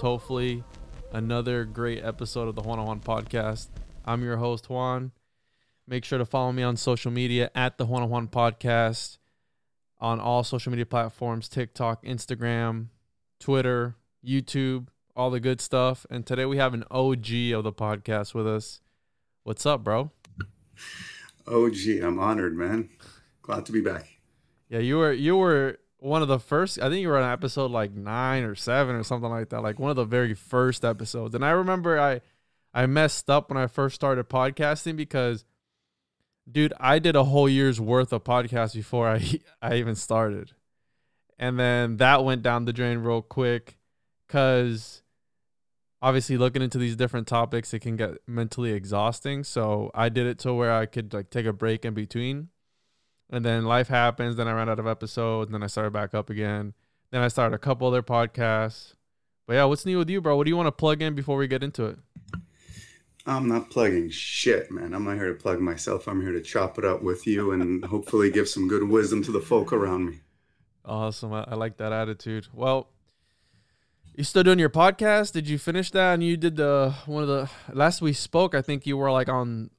Hopefully another great episode of the Juan on Juan podcast. I'm your host, Juan. Make sure to follow me on social media at the Juan on Juan podcast on all social media platforms TikTok, Instagram, Twitter, YouTube, all the good stuff. And today we have an OG of the podcast with us. What's up, bro? OG, I'm honored, man. Glad to be back. Yeah, you were you were one of the first. I think you were on episode like nine or seven or something like that. Like one of the very first episodes. And I remember I I messed up when I first started podcasting because, dude, I did a whole year's worth of podcasts before I I even started, and then that went down the drain real quick because obviously looking into these different topics it can get mentally exhausting so i did it to where i could like take a break in between and then life happens then i ran out of episodes then i started back up again. Then i started a couple other podcasts. But yeah what's new with you bro? What do you want to plug in before we get into it? I'm not plugging shit, man. I'm not here to plug myself. I'm here to chop it up with you and hopefully give some good wisdom to the folk around me. awesome. I, I like that attitude. Well you still doing your podcast? Did you finish that? And you did the one of the last we spoke i think you were like on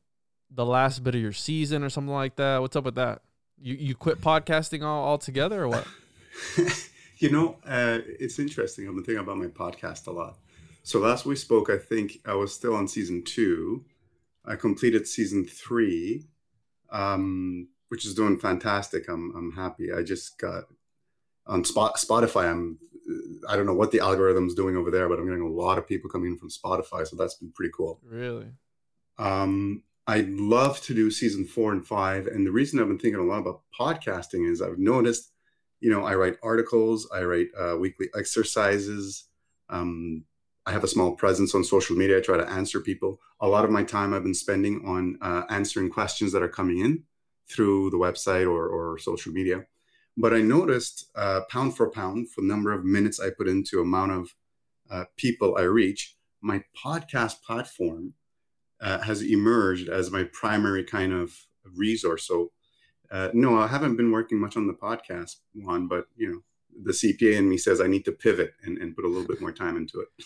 the last bit of your season or something like that. What's up with that you you quit podcasting all altogether or what you know, uh, it's interesting. I've been thinking about my podcast a lot. So last we spoke, I think I was still on season two. I completed season three, um, which is doing fantastic. I'm I'm happy. I just got on Spot, Spotify. I'm I don't know what the algorithm's doing over there, but I'm getting a lot of people coming in from Spotify, so that's been pretty cool. really Um, I'd love to do season four and five. And the reason I've been thinking a lot about podcasting is I've noticed, you know, I write articles, I write uh, weekly exercises. Um, I have a small presence on social media. I try to answer people. A lot of my time I've been spending on uh, answering questions that are coming in through the website or, or social media. But I noticed uh, pound for pound, for the number of minutes I put into amount of uh, people I reach, my podcast platform uh, has emerged as my primary kind of resource. So, uh, no, I haven't been working much on the podcast one, but you know, the CPA in me says I need to pivot and, and put a little bit more time into it.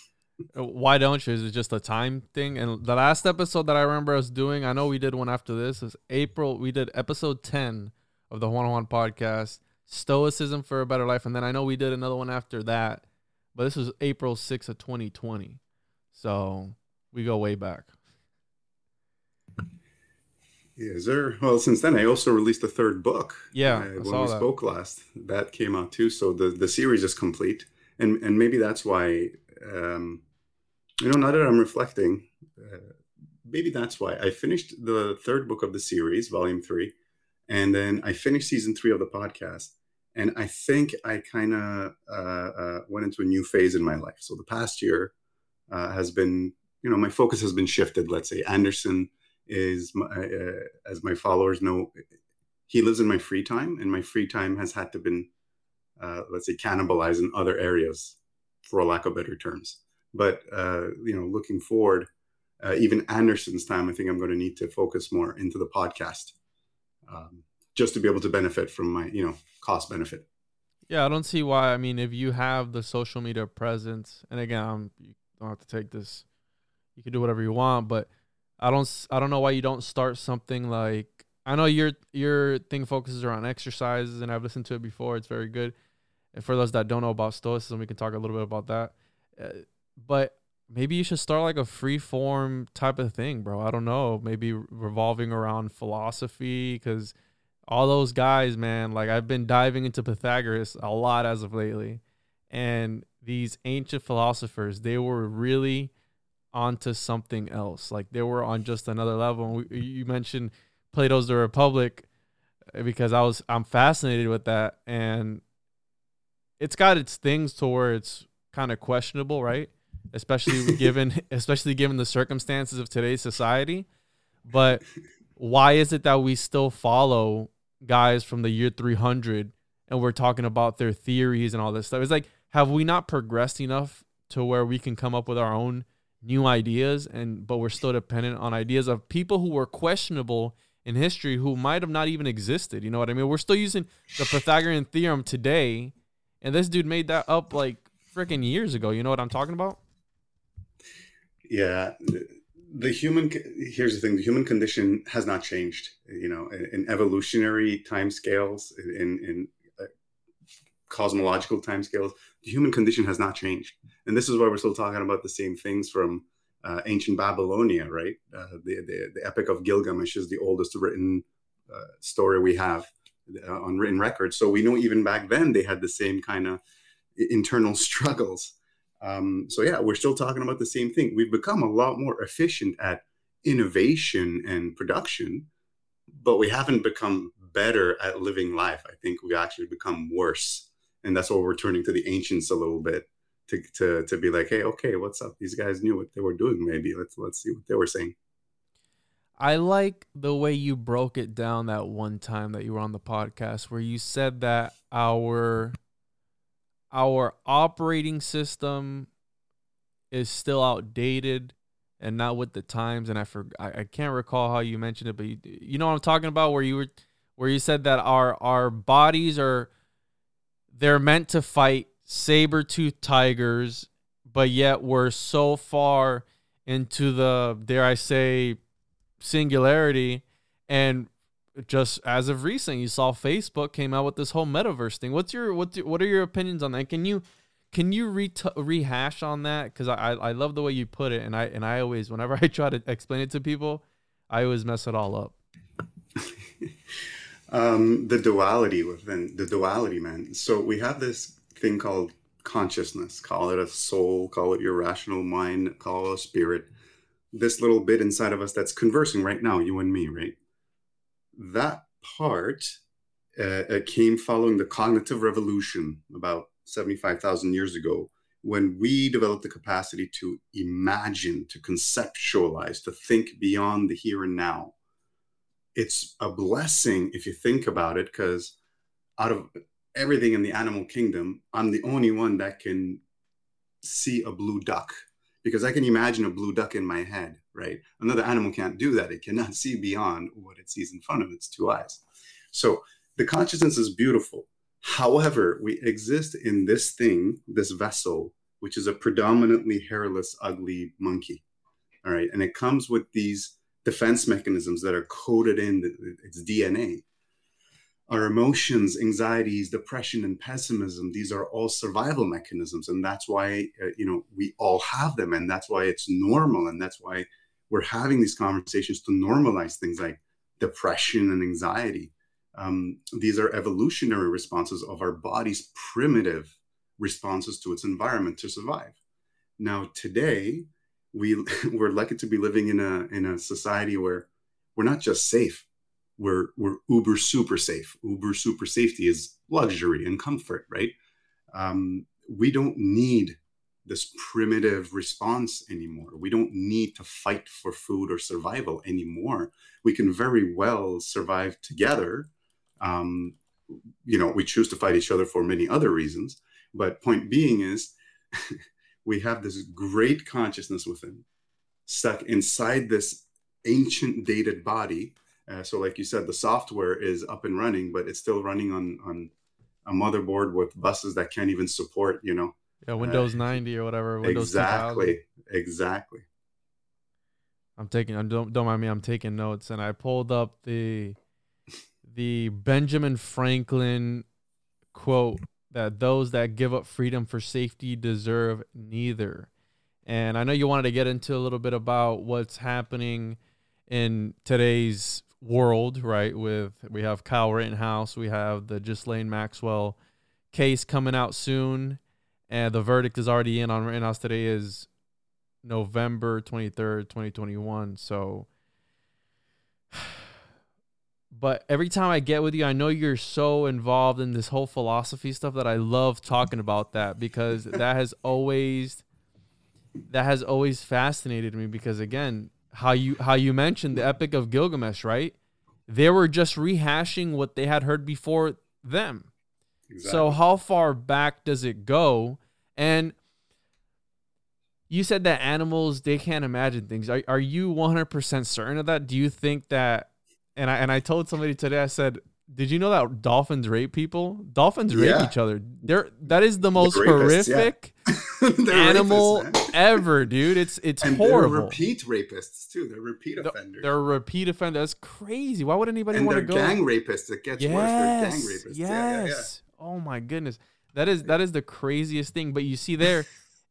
Uh, why don't you is it just a time thing and the last episode that i remember us doing i know we did one after this is april we did episode 10 of the Juan on Juan podcast stoicism for a better life and then i know we did another one after that but this was april 6th of 2020 so we go way back Yeah, is there? Well, since then, I also released a third book. Yeah, uh, I when we that. spoke last, that came out too. So the the series is complete, and and maybe that's why, um, you know, now that I'm reflecting, uh, maybe that's why I finished the third book of the series, volume three, And then I finished season three of the podcast. And I think I kind of uh, uh, went into a new phase in my life. So the past year uh, has been, you know, my focus has been shifted. Let's say Anderson is, my, uh, as my followers know, he lives in my free time, and my free time has had to been, uh, let's say, cannibalized in other areas, for a lack of better terms. But uh, you know, looking forward, even Anderson's time, I think I'm going to need to focus more into the podcast um, just to be able to benefit from my you know cost benefit. Yeah, I don't see why. I mean, if you have the social media presence, and again, I'm, you don't have to take this. You can do whatever you want, but I don't. I don't know why you don't start something like. I know your your thing focuses around exercises, and I've listened to it before. It's very good. And for those that don't know about stoicism, we can talk a little bit about that. Uh, but maybe you should start like a free form type of thing, bro. I don't know. Maybe revolving around philosophy because all those guys, man, like I've been diving into Pythagoras a lot as of lately. And these ancient philosophers, they were really onto something else. Like they were on just another level. you mentioned Plato's The Republic eh, because I was I'm fascinated with that and it's got its things to where it's kind of questionable, right? especially given especially given the circumstances of today's society. But why is it that we still follow guys from the year 300 and we're talking about their theories and all this stuff? It's like have we not progressed enough to where we can come up with our own new ideas and but we're still dependent on ideas of people who were questionable in history who might have not even existed. You know what I mean? We're still using the Pythagorean theorem today, and this dude made that up like freaking years ago. You know what I'm talking about? yeah the human here's the thing the human condition has not changed you know in, evolutionary time scales in, in uh, cosmological time scales the human condition has not changed and this is why we're still talking about the same things from uh, ancient babylonia right uh, the, the, the epic of gilgamesh is the oldest written uh, story we have uh, on written record so we know even back then they had the same kind of internal struggles um, so yeah, we're still talking about the same thing. We've become a lot more efficient at innovation and production, but we haven't become better at living life. I think we actually become worse, and that's why we're turning to the ancients a little bit to to to be like, hey, okay, what's up? These guys knew what they were doing. Maybe let's let's see what they were saying. I like the way you broke it down that one time that you were on the podcast where you said that our our operating system is still outdated and not with the times and i for I, I can't recall how you mentioned it but you, you know what i'm talking about where you were where you said that our our bodies are they're meant to fight saber-toothed tigers but yet we're so far into the dare i say singularity and just as of recent, you saw Facebook came out with this whole metaverse thing. What's your what? What are your opinions on that? Can you can you re- rehash on that? Because I I love the way you put it, and I and I always whenever I try to explain it to people, I always mess it all up. um, the duality within the duality, man. So we have this thing called consciousness. Call it a soul. Call it your rational mind. Call it a spirit. This little bit inside of us that's conversing right now, you and me, right? that part uh, came following the cognitive revolution about 75,000 years ago when we developed the capacity to imagine, to conceptualize, to think beyond the here and now. It's a blessing if you think about it, because out of everything in the animal kingdom, I'm the only one that can see a blue duck because I can imagine a blue duck in my head, right? Another animal can't do that. It cannot see beyond what it sees in front of its two eyes. So the consciousness is beautiful. However, we exist in this thing, this vessel, which is a predominantly hairless, ugly monkey. All right. And it comes with these defense mechanisms that are coded in its DNA our emotions, anxieties, depression, and pessimism, these are all survival mechanisms. And that's why, uh, you know, we all have them. And that's why it's normal. And that's why we're having these conversations to normalize things like depression and anxiety. Um, these are evolutionary responses of our body's primitive responses to its environment to survive. Now, today, we, we're lucky to be living in a, in a society where we're not just safe, we're we're uber super safe. Uber super safety is luxury and comfort, right? Um, we don't need this primitive response anymore. We don't need to fight for food or survival anymore. We can very well survive together. Um, you know, we choose to fight each other for many other reasons. But point being is, we have this great consciousness within, stuck inside this ancient dated body. Uh, so, like you said, the software is up and running, but it's still running on on a motherboard with buses that can't even support, you know, yeah, Windows uh, 90 or whatever. Windows exactly, 2000. exactly. I'm taking. Don't don't mind me. I'm taking notes, and I pulled up the the Benjamin Franklin quote that those that give up freedom for safety deserve neither. And I know you wanted to get into a little bit about what's happening in today's world, right? With we have Kyle Rittenhouse, we have the Ghislaine Maxwell case coming out soon, and the verdict is already in on Rittenhouse. Today is November twenty third, twenty twenty one. So, but every time I get with you, I know you're so involved in this whole philosophy stuff that I love talking about that because that has always that has always fascinated me because again how you how you mentioned the epic of gilgamesh right? They were just rehashing what they had heard before them. Exactly. so how far back does it go? And you said that animals they can't imagine things. Are, are you 100% certain of that? Do you think that and i and i told somebody today i said did you know that dolphins rape people? Dolphins rape yeah. each other. They're that is the most rapists, horrific yeah. animal rapists, ever, dude. It's it's and horrible. They're repeat rapists too. They're repeat offenders. They're repeat offenders. That's crazy. Why would anybody want to go? Gang rapists. It gets yes, worse. They're gang rapists. Yes. Yeah, oh my goodness. That is that is the craziest thing. But you see there,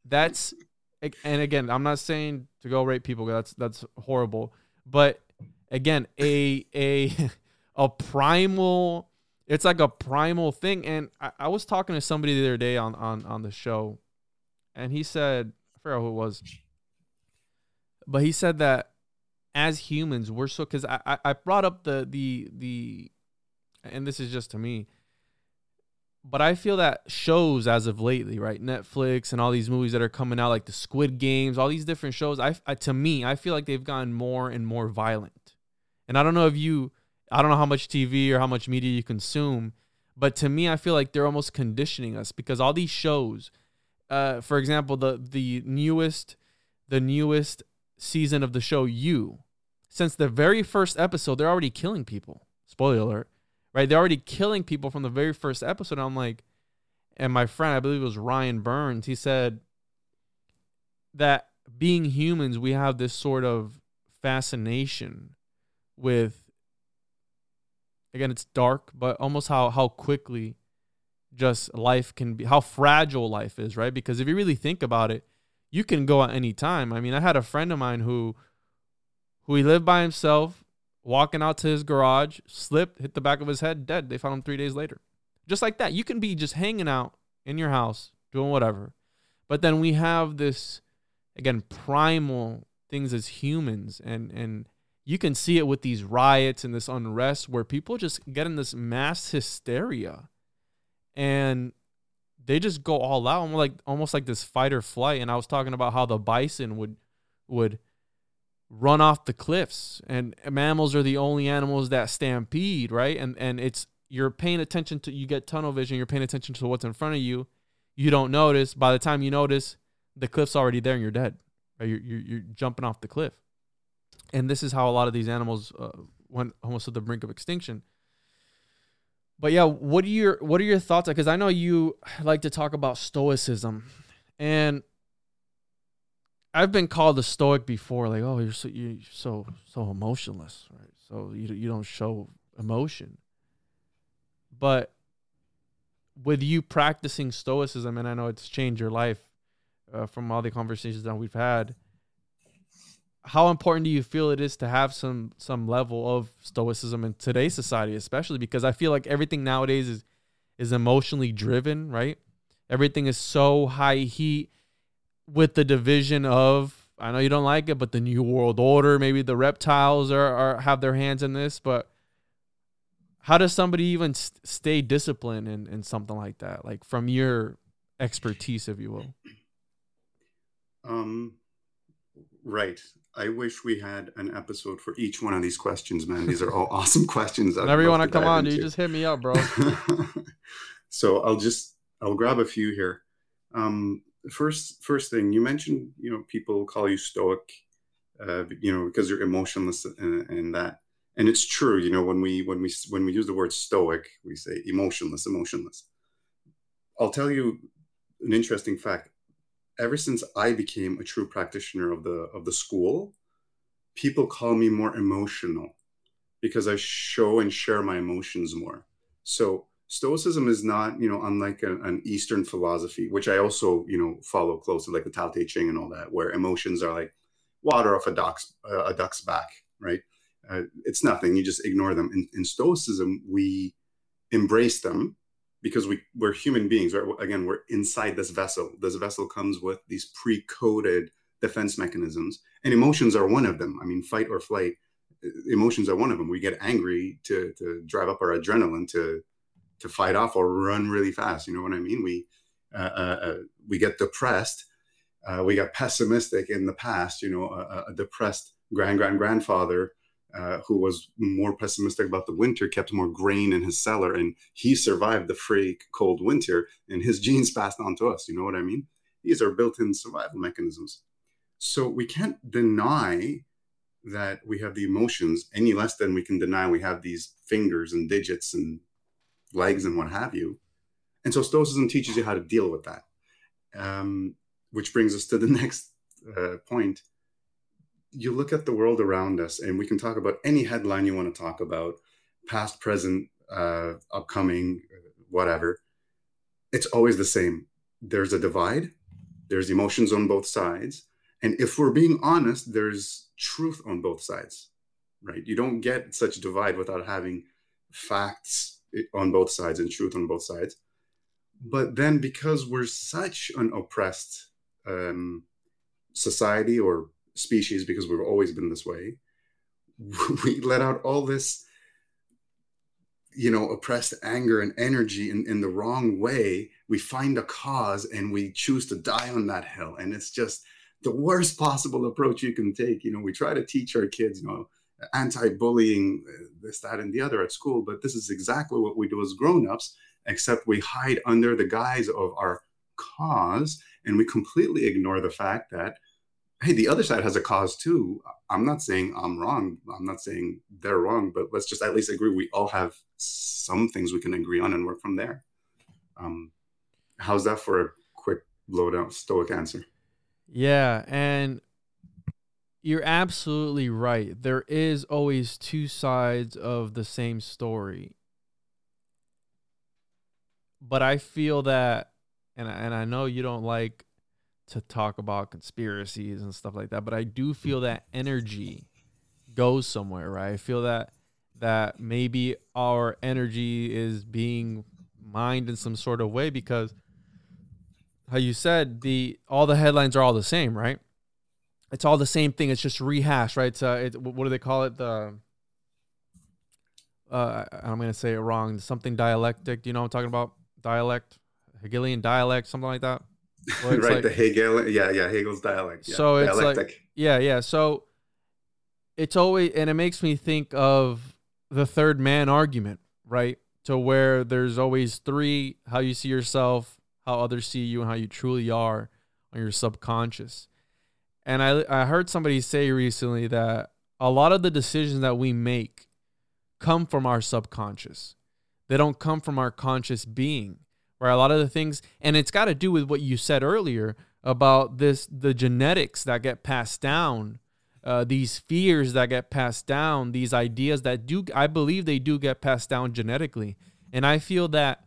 that's and again, I'm not saying to go rape people. That's that's horrible. But again, a a a primal it's like a primal thing. And I, I, was talking to somebody the other day on on on the show and he said i forgot who it was but he said that as humans we're so because I, I brought up the the the and this is just to me but i feel that shows as of lately right? Netflix and all these movies that are coming out like the squid games all these different shows I, I to me i feel like they've gotten more and more violent and i don't know if you I don't know how much TV or how much media you consume, but to me, I feel like they're almost conditioning us because all these shows, uh, for example, the the newest, the newest season of the show, You, since the very first episode, they're already killing people. Spoiler alert, right? They're already killing people from the very first episode. I'm like, and my friend, I believe it was Ryan Burns, he said that being humans, we have this sort of fascination with again it's dark but almost how how quickly just life can be how fragile life is right? Because if you really think about it you can go at any time. I mean i had a friend of mine who who he lived by himself walking out to his garage slipped hit the back of his head dead. They found him three days later. Just like that. You can be just hanging out in your house doing whatever. But then we have this again primal things as humans and and you can see it with these riots and this unrest where people just get in this mass hysteria and they just go all out almost like almost like this fight or flight. And i was talking about how the bison would would run off the cliffs. And mammals are the only animals that stampede right? And and it's you're paying attention to you get tunnel vision you're paying attention to what's in front of you. You don't notice. By the time you notice the cliff's already there and you're dead right? you're, you're, you're jumping off the cliff and this is how a lot of these animals uh, went almost to the brink of extinction. But yeah, what are your what are your thoughts? Because I know you like to talk about stoicism, and I've been called a stoic before. Like, oh, you're so you're so so emotionless, right? So you you don't show emotion. But with you practicing stoicism, and I know it's changed your life uh, from all the conversations that we've had how important do you feel it is to have some some level of stoicism in today's society especially because i feel like everything nowadays is is emotionally driven right everything is so high heat with the division of i know you don't like it but the new world order maybe the reptiles are, are have their hands in this but how does somebody even st- stay disciplined in, in something like that? Like from your expertise, if you will. Um, right. I wish we had an episode for each one of these questions, man. These are all awesome questions. I'd Whenever you want to come on, dude, just hit me up, bro. so I'll just I'll grab a few here. Um, first, first thing you mentioned, you know, people call you stoic, uh, you know, because you're emotionless and, and that, and it's true. You know, when we when we when we use the word stoic, we say emotionless, emotionless. I'll tell you an interesting fact ever since I became a true practitioner of the of the school, people call me more emotional because I show and share my emotions more. So Stoicism is not, you know, unlike a, an Eastern philosophy, which I also, you know, follow closely, like the Tao Te Ching and all that, where emotions are like water off a duck's uh, a duck's back, right? Uh, it's nothing. You just ignore them. In, in Stoicism, we embrace them because we we're human beings right? Again we're inside this vessel. This vessel comes with these pre-coded defense mechanisms and emotions are one of them. I mean fight or flight emotions are one of them. We get angry to to drive up our adrenaline to to fight off or run really fast you know what i mean? We uh, uh, uh we get depressed uh, we got pessimistic in the past you know a, a depressed grand grand grandfather uh, who was more pessimistic about the winter, kept more grain in his cellar, and he survived the freak cold winter, and his genes passed on to us. You know what I mean? These are built in survival mechanisms. So we can't deny that we have the emotions any less than we can deny we have these fingers and digits and legs and what have you. And so Stoicism teaches you how to deal with that. Um, which brings us to the next uh, point you look at the world around us, and we can talk about any headline you want to talk about, past, present, uh, upcoming, whatever. It's always the same. There's a divide, there's emotions on both sides. And if we're being honest, there's truth on both sides, right? You don't get such a divide without having facts on both sides and truth on both sides. But then, because we're such an oppressed um, society or species because we've always been this way we let out all this you know oppressed anger and energy in, in the wrong way. We find a cause and we choose to die on that hill. And it's just the worst possible approach you can take. You know we try to teach our kids you know anti-bullying uh, this that and the other at school but this is exactly what we do as grown-ups except we hide under the guise of our cause and we completely ignore the fact that hey, the other side has a cause too. I'm not saying I'm wrong. I'm not saying they're wrong, but let's just at least agree we all have some things we can agree on and work from there. Um, how's that for a quick blowdown stoic answer? Yeah, and you're absolutely right. There is always two sides of the same story. But I feel that and and I know you don't like to talk about conspiracies and stuff like that, but I do feel that energy goes somewhere, right? I feel that that maybe our energy is being mined in some sort of way because how you said the all the headlines are all the same, right? It's all the same thing. It's just rehashed, right? It's, it, what do they call it? The uh, I'm gonna say it wrong. Something dialectic. Do you know what I'm talking about? Dialect, Hegelian dialect, something like that. Right, like, the Hegel, yeah, yeah, Hegel's dialect. Yeah, so it's dialectic. like, yeah, yeah. So it's always, and it makes me think of the third man argument, right? To where there's always three: how you see yourself, how others see you, and how you truly are on your subconscious. And I, I heard somebody say recently that a lot of the decisions that we make come from our subconscious. They don't come from our conscious being where a lot of the things and it's got to do with what you said earlier about this the genetics that get passed down uh, these fears that get passed down these ideas that do i believe they do get passed down genetically. And i feel that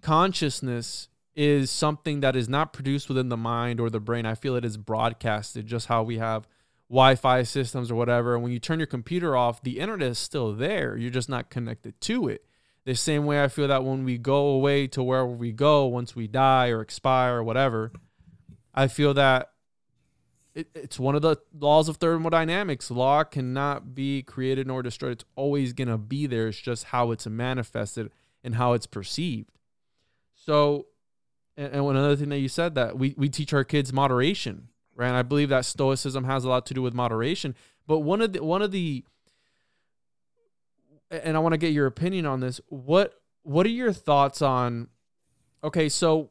consciousness is something that is not produced within the mind or the brain. I feel it is broadcasted just how we have wi-fi systems or whatever. And when you turn your computer off the internet is still there. You're just not connected to it the same way I feel that when we go away to wherever we go, once we die or expire or whatever, I feel that it, it's one of the laws of thermodynamics. Law cannot be created nor destroyed. It's always going to be there. It's just how it's manifested and how it's perceived. So, and, and another thing that you said that we, we teach our kids moderation, right? And I believe that stoicism has a lot to do with moderation. But one of the, one of the, and I want to get your opinion on this. What, what are your thoughts on, okay, so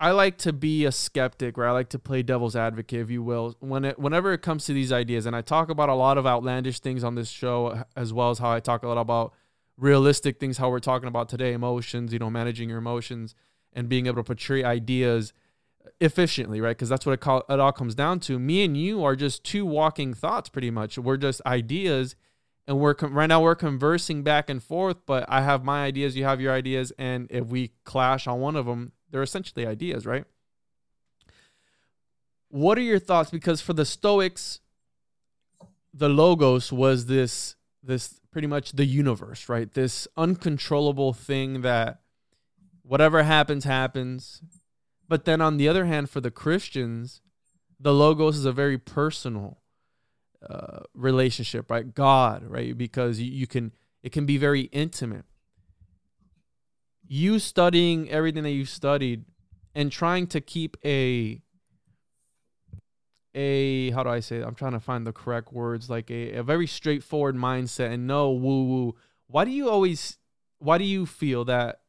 I like to be a skeptic, or I like to play devil's advocate, if you will, when it, whenever it comes to these ideas. And I talk about a lot of outlandish things on this show, as well as how I talk a lot about realistic things, how we're talking about today, emotions, you know, managing your emotions and being able to portray ideas efficiently, right? Because that's what it, call, it all comes down to. Me and you are just two walking thoughts, pretty much. We're just ideas, and we're right now we're conversing back and forth. But I have my ideas, you have your ideas, and if we clash on one of them, they're essentially ideas, right? What are your thoughts? Because for the Stoics, the logos was this this pretty much the universe, right? This uncontrollable thing that whatever happens happens. But then on the other hand, for the Christians, the logos is a very personal uh, relationship, right? God, right? Because you, you can it can be very intimate you studying everything that you've studied and trying to keep a a how do I say it? I'm trying to find the correct words like a, a very straightforward mindset and no woo woo. Why do you always why do you feel that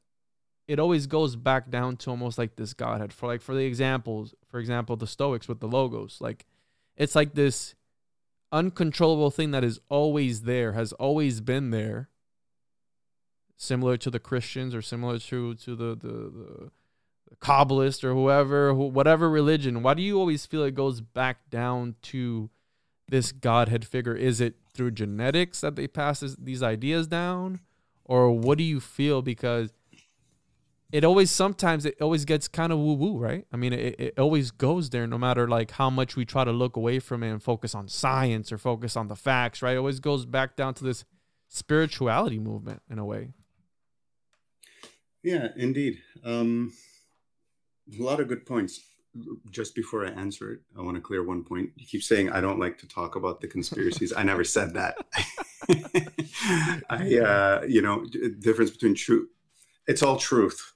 it always goes back down to almost like this godhead for like for the examples for example the stoics with the logos like it's like this uncontrollable thing that is always there has always been there similar to the Christians or similar to to the the, the, Kabbalist or whoever, whatever religion? Why do you always feel it goes back down to this Godhead figure? Is it through genetics that they pass this, these ideas down, or what do you feel? Because it always sometimes it always gets kind of woo woo, right? I mean, it, it always goes there, no matter like how much we try to look away from it and focus on science or focus on the facts, right? It always goes back down to this spirituality movement in a way. Yeah, indeed. Um, a lot of good points. Just before I answer it, I want to clear one point. You keep saying I don't like to talk about the conspiracies. I never said that. I, uh, you know, difference between truth. It's all truth,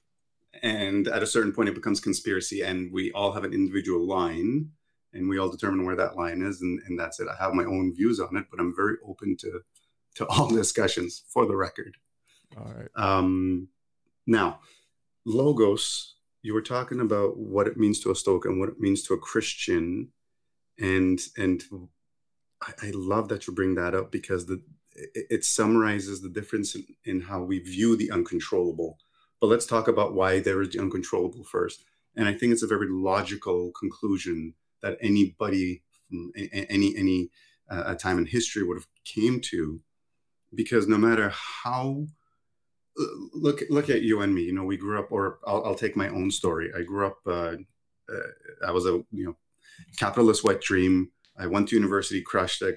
and at a certain point, it becomes conspiracy, and we all have an individual line, and we all determine where that line is, and, and that's it. I have my own views on it, but I'm very open to to all discussions. For the record. All right. Um, now, logos, you were talking about what it means to a Stoic and what it means to a Christian. And and I, I love that you bring that up because the it, it summarizes the difference in, in how we view the uncontrollable. But let's talk about why there is the uncontrollable first. And I think it's a very logical conclusion that anybody from any any uh, time in history would have came to, because no matter how look look at you and me. You know we grew up or i'll, I'll take my own story. I grew up uh, uh, i was a you know capitalist wet dream. I went to university crushed i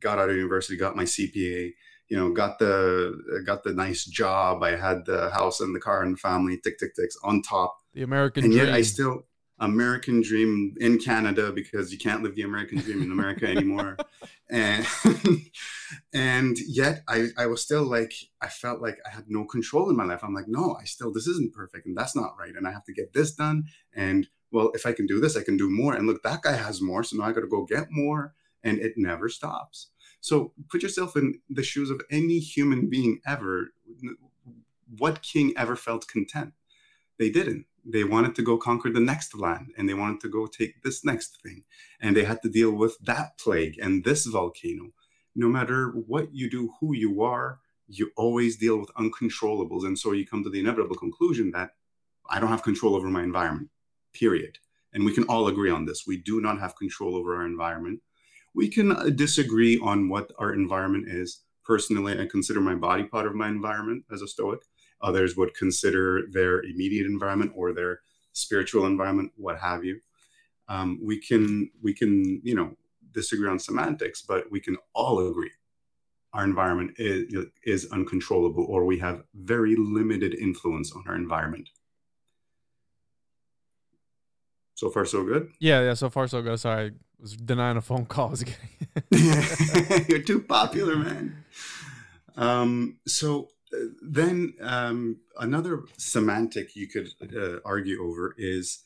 got out of university got my cpa you know got the got the nice job i had the house and the car and the family tick tick ticks on top the american and dream. yet i still American dream in Canada because you can't live the American dream in America anymore. and and yet I, I was still like I felt like I had no control in my life. I'm like, no, I still this isn't perfect and that's not right. And I have to get this done. And well, if I can do this, I can do more. And look, that guy has more. So now I gotta go get more. And it never stops. So put yourself in the shoes of any human being ever. What king ever felt content? They didn't. They wanted to go conquer the next land and they wanted to go take this next thing and they had to deal with that plague and this volcano. No matter what you do who you are you always deal with uncontrollables. And so you come to the inevitable conclusion that i don't have control over my environment period. And we can all agree on this. We do not have control over our environment we can uh, disagree on what our environment is personally i consider my body part of my environment as a stoic Others would consider their immediate environment or their spiritual environment, what have you. Um, we can we can you know disagree on semantics, but we can all agree our environment is, is uncontrollable or we have very limited influence on our environment. So far, so good. Yeah, yeah. So far, so good. Sorry, was denying a phone call. Was. You're too popular, man. Um, so uh, then um, another semantic you could uh, argue over is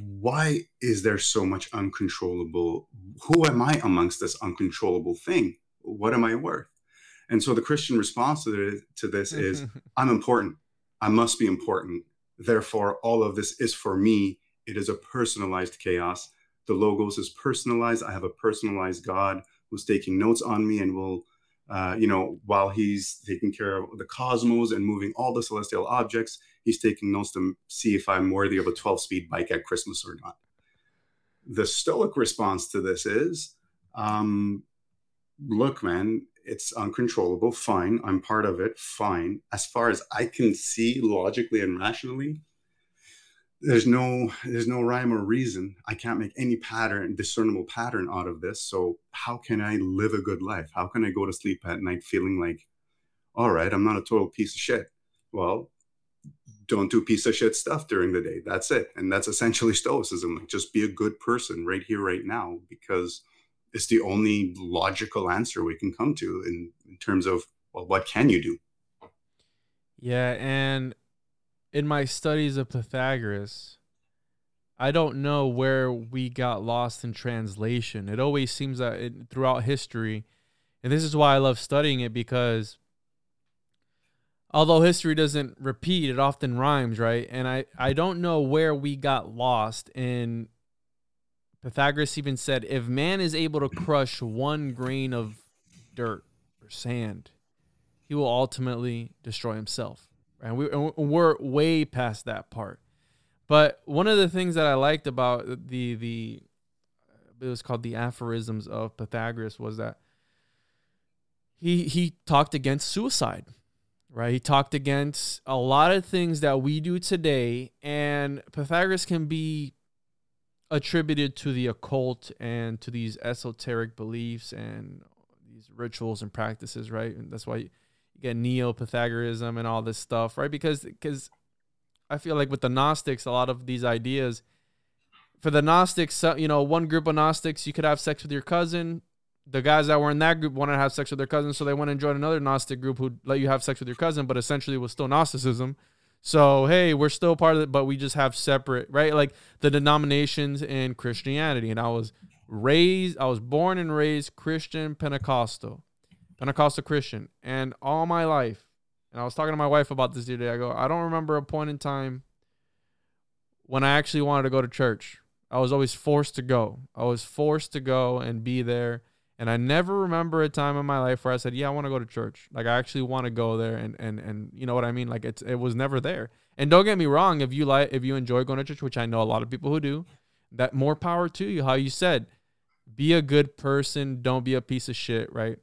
why is there so much uncontrollable? Who am I amongst this uncontrollable thing? What am I worth? And so the Christian response to, to this is I'm important. I must be important. Therefore, all of this is for me. It is a personalized chaos. The logos is personalized. I have a personalized God who's taking notes on me and will, uh, you know, while he's taking care of the cosmos and moving all the celestial objects, he's taking notes to see if I'm worthy of a 12 speed bike at Christmas or not. The Stoic response to this is um, look, man, it's uncontrollable. Fine. I'm part of it. Fine. As far as I can see logically and rationally, there's no there's no rhyme or reason. I can't make any pattern, discernible pattern out of this. So how can I live a good life? How can I go to sleep at night feeling like, all right, I'm not a total piece of shit? Well, don't do piece of shit stuff during the day. That's it. And that's essentially stoicism. Like just be a good person right here, right now, because it's the only logical answer we can come to in, in terms of well what can you do yeah and in my studies of pythagoras i don't know where we got lost in translation it always seems that it, throughout history and this is why i love studying it because although history doesn't repeat it often rhymes right and i i don't know where we got lost in Pythagoras even said, if man is able to crush one grain of dirt or sand, he will ultimately destroy himself. And, we, and we're way past that part. But one of the things that I liked about the the it was called the aphorisms of Pythagoras was that he he talked against suicide right he talked against a lot of things that we do today and pythagoras can be attributed to the occult and to these esoteric beliefs and these rituals and practices, right? And that's why you get neo-Pythagoreanism and all this stuff, right? Because because I feel like with the Gnostics, a lot of these ideas for the Gnostics, you know, one group of Gnostics, you could have sex with your cousin. The guys that were in that group wanted to have sex with their cousin, so they went and joined another Gnostic group who let you have sex with your cousin, but essentially was still Gnosticism. So hey, we're still part of it, but we just have separate, right? Like the denominations in Christianity. And I was raised, I was born and raised Christian Pentecostal, Pentecostal Christian, and all my life. And I was talking to my wife about this the other day. I go, I don't remember a point in time when I actually wanted to go to church. I was always forced to go. I was forced to go and be there. And I never remember a time in my life where I said, "Yeah, I want to go to church. Like I actually want to go there." And and and you know what I mean? Like it's it was never there. And don't get me wrong, if you like if you enjoy going to church, which I know a lot of people who do, that more power to you. How you said, be a good person, don't be a piece of shit, right?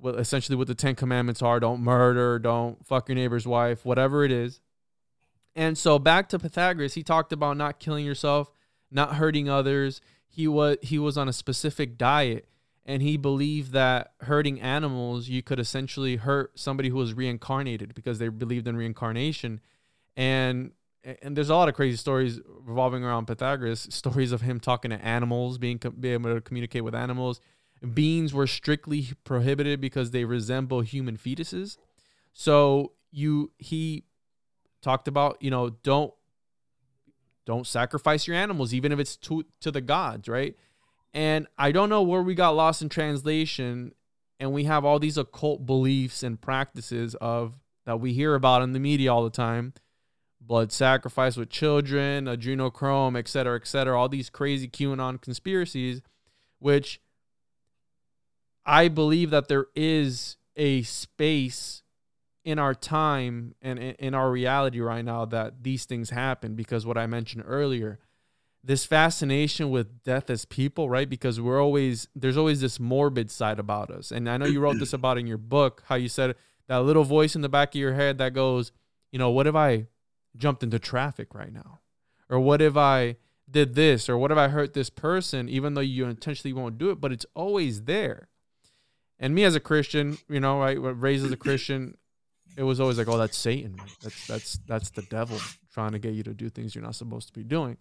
Well, essentially what the 10 commandments are, don't murder, don't fuck your neighbor's wife, whatever it is. And so back to Pythagoras, he talked about not killing yourself, not hurting others. He was he was on a specific diet and he believed that hurting animals you could essentially hurt somebody who was reincarnated because they believed in reincarnation and and there's a lot of crazy stories revolving around Pythagoras stories of him talking to animals being being able to communicate with animals beans were strictly prohibited because they resemble human fetuses. So you he talked about you know don't don't sacrifice your animals even if it's to to the gods right? And I don't know where we got lost in translation and we have all these occult beliefs and practices of that we hear about in the media all the time. Blood sacrifice with children adrenochrome et cetera et cetera all these crazy qanon conspiracies which i believe that there is a space in our time and in our reality right now that these things happen because what i mentioned earlier this fascination with death as people, right? Because we're always there's always this morbid side about us. And I know you wrote this about in your book, how you said that little voice in the back of your head that goes, you know, what if I jumped into traffic right now? Or what if I did this? Or what if I hurt this person, even though you intentionally won't do it, but it's always there. And me as a Christian, you know, right, raised as a Christian, it was always like, oh, that's Satan. That's that's that's the devil trying to get you to do things you're not supposed to be doing.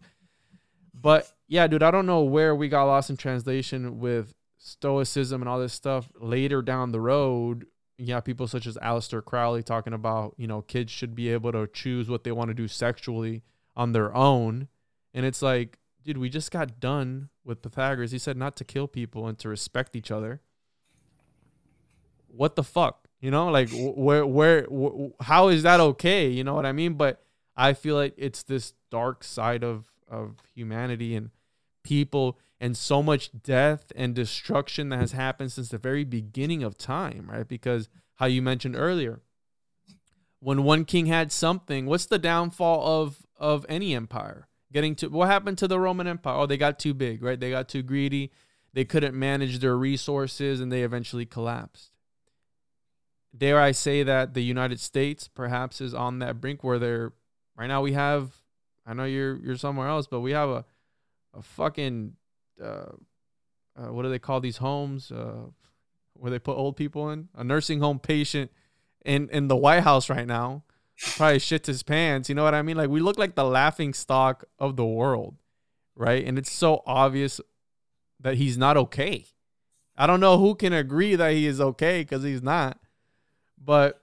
But yeah, dude, I don't know where we got lost in translation with stoicism and all this stuff later down the road. Yeah, people such as Aleister Crowley talking about, you know, kids should be able to choose what they want to do sexually on their own. And it's like, dude, we just got done with Pythagoras. He said not to kill people and to respect each other. What the fuck? You know, like where, where, how is that okay? You know what I mean? But I feel like it's this dark side of of humanity and people and so much death and destruction that has happened since the very beginning of time, right? Because how you mentioned earlier, when one king had something, what's the downfall of of any empire? Getting to what happened to the Roman Empire? Oh, they got too big, right? They got too greedy. They couldn't manage their resources and they eventually collapsed. Dare I say that the United States perhaps is on that brink where they're right now we have I know you're you're somewhere else, but we have a a fucking uh, uh, what do they call these homes uh, where they put old people in? A nursing home patient in in the White House right now. Probably shits his pants. You know what I mean? Like we look like the laughing stock of the world, right? And it's so obvious that he's not okay. I don't know who can agree that he is okay because he's not. But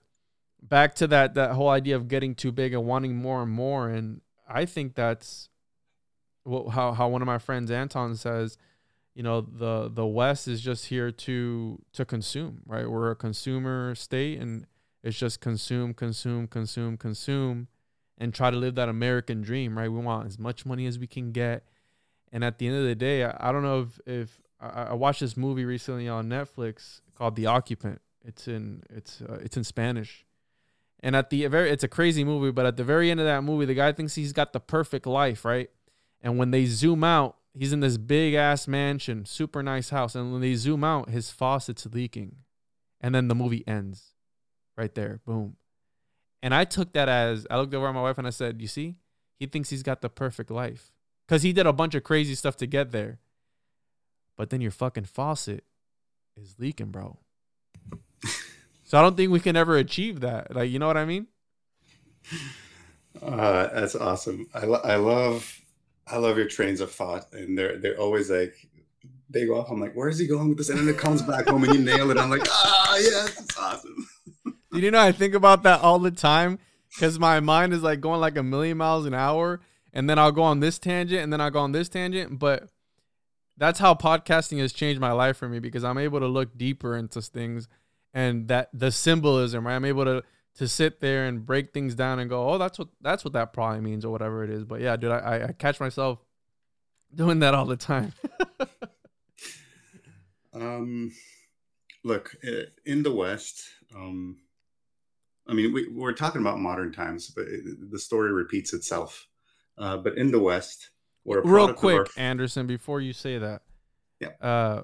back to that that whole idea of getting too big and wanting more and more, and I think that's how how one of my friends Anton says, you know, the the West is just here to to consume, right? We're a consumer state and it's just consume, consume, consume, consume and try to live that American dream, right? We want as much money as we can get. And at the end of the day, I, I don't know if if I, I, watched this movie recently on Netflix called The Occupant. It's in it's uh, it's in Spanish. And at the very it's a crazy movie, but at the very end of that movie, the guy thinks he's got the perfect life, right? And when they zoom out, he's in this big ass mansion, super nice house. And when they zoom out, his faucet's leaking. And then the movie ends right there. Boom. And I took that as I looked over at my wife and I said, You see, he thinks he's got the perfect life because he did a bunch of crazy stuff to get there. But then your fucking faucet is leaking, bro. So I don't think we can ever achieve that. Like, you know what I mean? Uh, that's awesome. I, lo- I love I love your trains of thought, and they're they're always like they go off. I'm like, where is he going with this? And then it comes back home and you nail it. I'm like, ah, yes, it's awesome. you know, I think about that all the time because my mind is like going like a million miles an hour, and then I'll go on this tangent, and then I'll go on this tangent. But that's how podcasting has changed my life for me because I'm able to look deeper into things and that the symbolism, right? I'm able to to sit there and break things down and go, oh, that's what that's what that probably means or whatever it is. But yeah, dude, I, I catch myself doing that all the time. um, look, in the West, um, I mean, we, we're talking about modern times, but it, the story repeats itself. Uh, but in the West, we're real quick, our... Anderson, before you say that, yeah. Uh,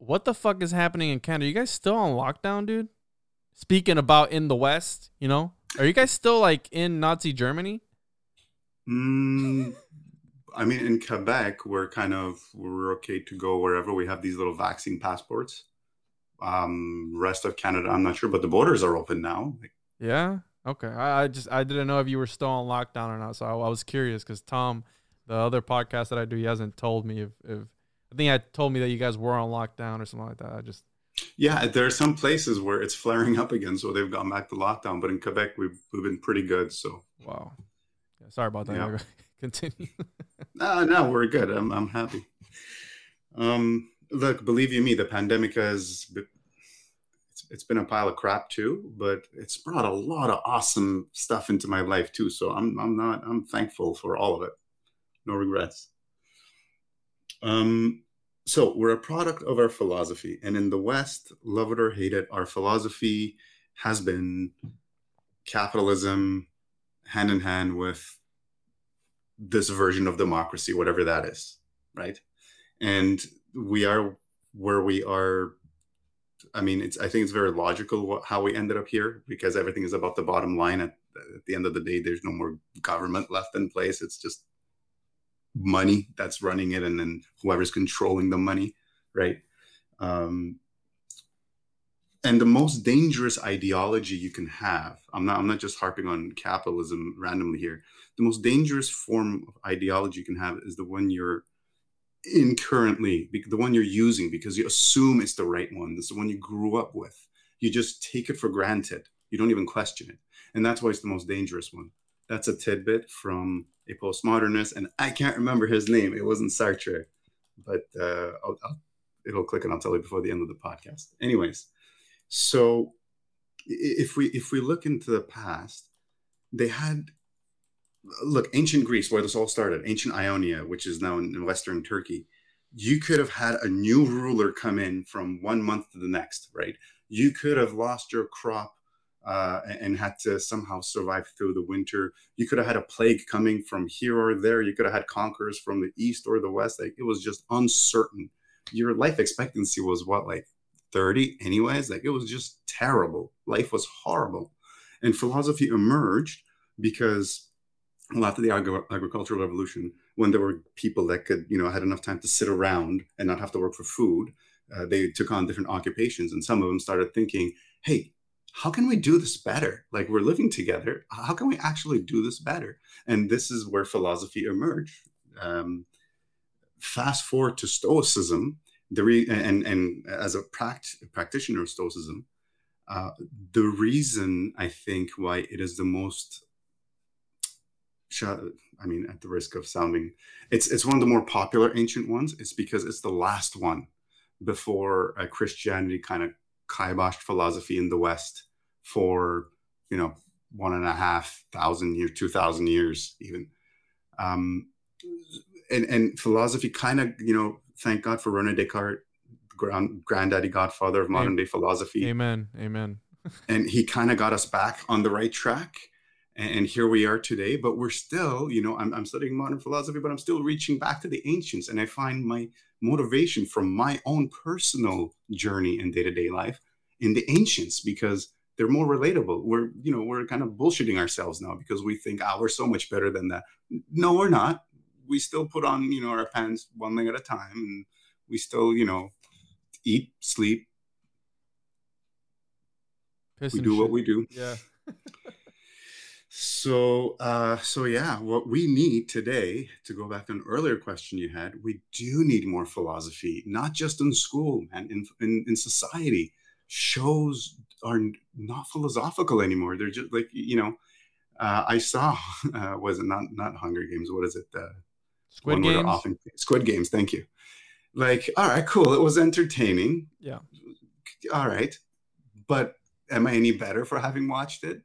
what the fuck is happening in Canada? Are You guys still on lockdown, dude? speaking about in the West, you know, are you guys still like in Nazi Germany? Mm, I mean, in Quebec, we're kind of we're okay to go wherever we have these little vaccine passports. Um, rest of Canada, I'm not sure, but the borders are open now. Yeah. Okay. I, I just I didn't know if you were still on lockdown or not, so I, I was curious because Tom, the other podcast that I do, he hasn't told me if if I think I told me that you guys were on lockdown or something like that. I just yeah, there are some places where it's flaring up again, so they've gone back to lockdown. But in Quebec, we've we've been pretty good. So wow, yeah, sorry about that. Yeah. Continue. no, no, we're good. I'm I'm happy. Um, look, believe you me, the pandemic has it's, it's been a pile of crap too, but it's brought a lot of awesome stuff into my life too. So I'm I'm not I'm thankful for all of it. No regrets. Um, so we're a product of our philosophy and in the west love it or hate it our philosophy has been capitalism hand in hand with this version of democracy whatever that is right? And we are where we are. I mean it's i think it's very logical what, how we ended up here because everything is about the bottom line. At, at the end of the day there's no more government left in place. It's just money that's running it and then whoever's controlling the money right? Um and the most dangerous ideology you can have i'm not i'm not just harping on capitalism randomly here. The most dangerous form of ideology you can have is the one you're in currently the one you're using because you assume it's the right one. It's the one you grew up with. You just take it for granted. You don't even question it. And that's why it's the most dangerous one that's a tidbit from a postmodernist, and I can't remember his name. It wasn't Sartre, but uh, I'll, I'll, it'll click and I'll tell you before the end of the podcast. Anyways, so if we if we look into the past, they had look ancient Greece, where this all started, ancient Ionia, which is now in, in Western Turkey. You could have had a new ruler come in from one month to the next, right? You could have lost your crop uh, and had to somehow survive through the winter. You could have had a plague coming from here or there. You could have had conquerors from the east or the west. Like it was just uncertain. Your life expectancy was what, like 30 anyways? Like it was just terrible. Life was horrible. And philosophy emerged because well, after the agri- agricultural revolution, when there were people that could, you know, had enough time to sit around and not have to work for food, uh, they took on different occupations. And some of them started thinking, hey, how can we do this better? Like we're living together. How can we actually do this better? And this is where philosophy emerged. Um, fast forward to Stoicism, the re- and and as a pract- practitioner of Stoicism, uh, the reason I think why it is the most I mean, at the risk of sounding, it's it's one of the more popular ancient ones. It's because it's the last one before uh, Christianity kind of kiboshed philosophy in the West for you know one and a half thousand years, two thousand years even. Um, and, and philosophy kind of you know thank God for Rene Descartes, grand, granddaddy godfather of modern day philosophy. Amen. Amen. and he kind of got us back on the right track. And, here we are today, but we're still, you know, I'm, I'm studying modern philosophy, but I'm still reaching back to the ancients. And I find my motivation from my own personal journey in day to day life in the ancients because they're more relatable. We're, you know, we're kind of bullshitting ourselves now because we think, ah, oh, we're so much better than that. No, we're not. We still put on, you know, our pants one leg at a time and we still, you know, eat, sleep. Piss we do shit. what we do. Yeah. so uh so yeah what we need today to go back to an earlier question you had we do need more philosophy not just in school and in, in, in society shows are not philosophical anymore. They're just like you know. Uh, I saw uh, was it not not Hunger Games? What is it? Uh, Squid Games. Often, Squid Games. Thank you. Like, all right, cool. It was entertaining. Yeah. All right, but am I any better for having watched it?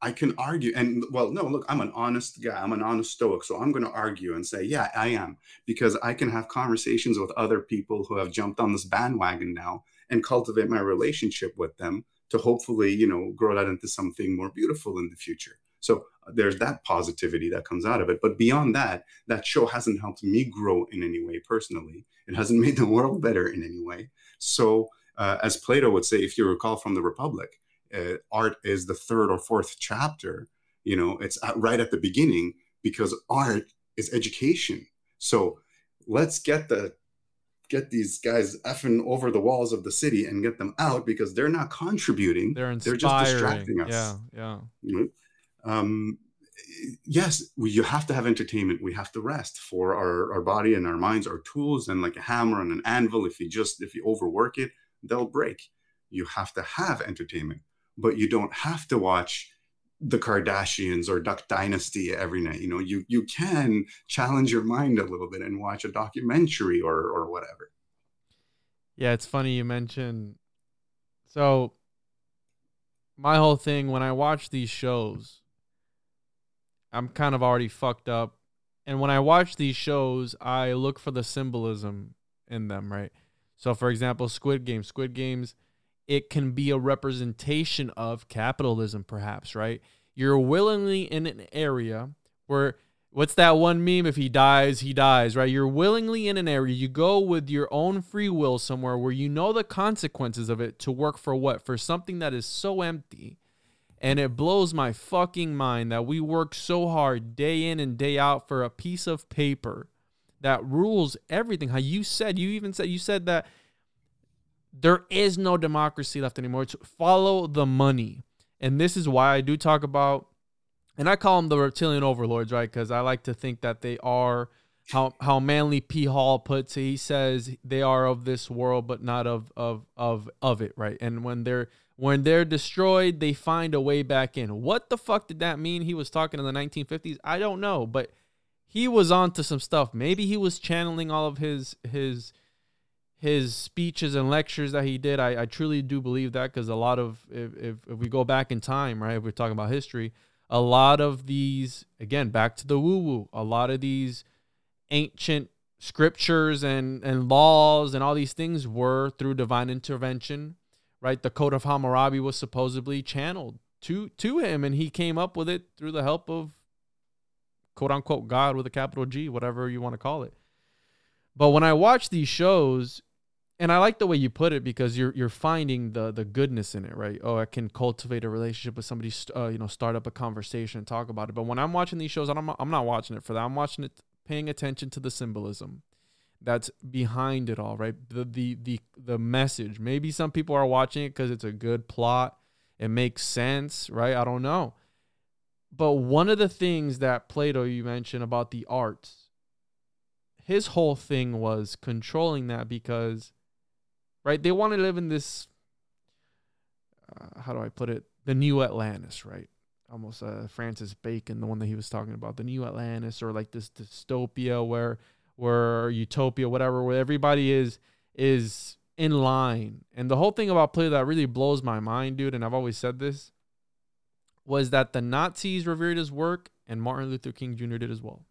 I can argue, and well, no, look, I'm an honest guy. I'm an honest stoic, so I'm going to argue and say, yeah, I am, because I can have conversations with other people who have jumped on this bandwagon now and cultivate my relationship with them to hopefully, you know, grow that into something more beautiful in the future. So uh, there's that positivity that comes out of it. But beyond that, that show hasn't helped me grow in any way personally. It hasn't made the world better in any way. So, uh, as Plato would say, if you recall from the Republic, uh, art is the third or fourth chapter. You know, it's at, right at the beginning because art is education. So let's get the get these guys effing over the walls of the city and get them out because they're not contributing. They're inspiring. They're just distracting us. Yeah, yeah. You know? um, yes, we, you have to have entertainment. We have to rest for our, our body and our minds, our tools, and like a hammer and an anvil. If you just if you overwork it, they'll break. You have to have entertainment, but you don't have to watch the Kardashians or Duck Dynasty every night. You know, you you can challenge your mind a little bit and watch a documentary or or whatever. Yeah, it's funny you mentioned. So, my whole thing when I watch these shows, I'm kind of already fucked up, and when I watch these shows, I look for the symbolism in them, right? So, for example, Squid Game. Squid Games it can be a representation of capitalism, perhaps, right? You're willingly in an area where what's that one meme? If he dies, he dies, right? You're willingly in an area. You go with your own free will somewhere where you know the consequences of it to work for what? For something that is so empty. And it blows my fucking mind that we work so hard day in and day out for a piece of paper that rules everything. How you said, you even said, you said that there is no democracy left anymore. It's follow the money. And this is why I do talk about, and I call them the reptilian overlords, right? Because I like to think that they are how how Manly P. Hall puts it. He says they are of this world, but not of of of of it, right? And when they're when they're destroyed, they find a way back in. What the fuck did that mean? He was talking in the 1950s. I don't know, but he was onto some stuff. Maybe he was channeling all of his his his speeches and lectures that he did. I, I truly do believe that because a lot of if, if, if we go back in time, right, if we're talking about history, a lot of these again back to the woo woo, a lot of these ancient scriptures and and laws and all these things were through divine intervention, right? The Code of Hammurabi was supposedly channeled to to him, and he came up with it through the help of quote unquote God with a capital G, whatever you want to call it. But when I watch these shows, and I like the way you put it because you're you're finding the the goodness in it, right? Oh, I can cultivate a relationship with somebody, uh, you know, start up a conversation, talk about it. But when I'm watching these shows, I'm I'm not watching it for that. I'm watching it, paying attention to the symbolism that's behind it all, right? The the the the message. Maybe some people are watching it because it's a good plot. It makes sense, right? I don't know. But one of the things that Plato you mentioned about the arts, his whole thing was controlling that because right? They want to live in this. Uh, how do I put it? The new Atlantis, right? Almost uh, Francis Bacon, the one that he was talking about, the new Atlantis, or like this dystopia where, where utopia, whatever, where everybody is is in line. And the whole thing about Plato really blows my mind, dude, and I've always said this, was that the Nazis revered his work and Martin Luther King Jr. did as well.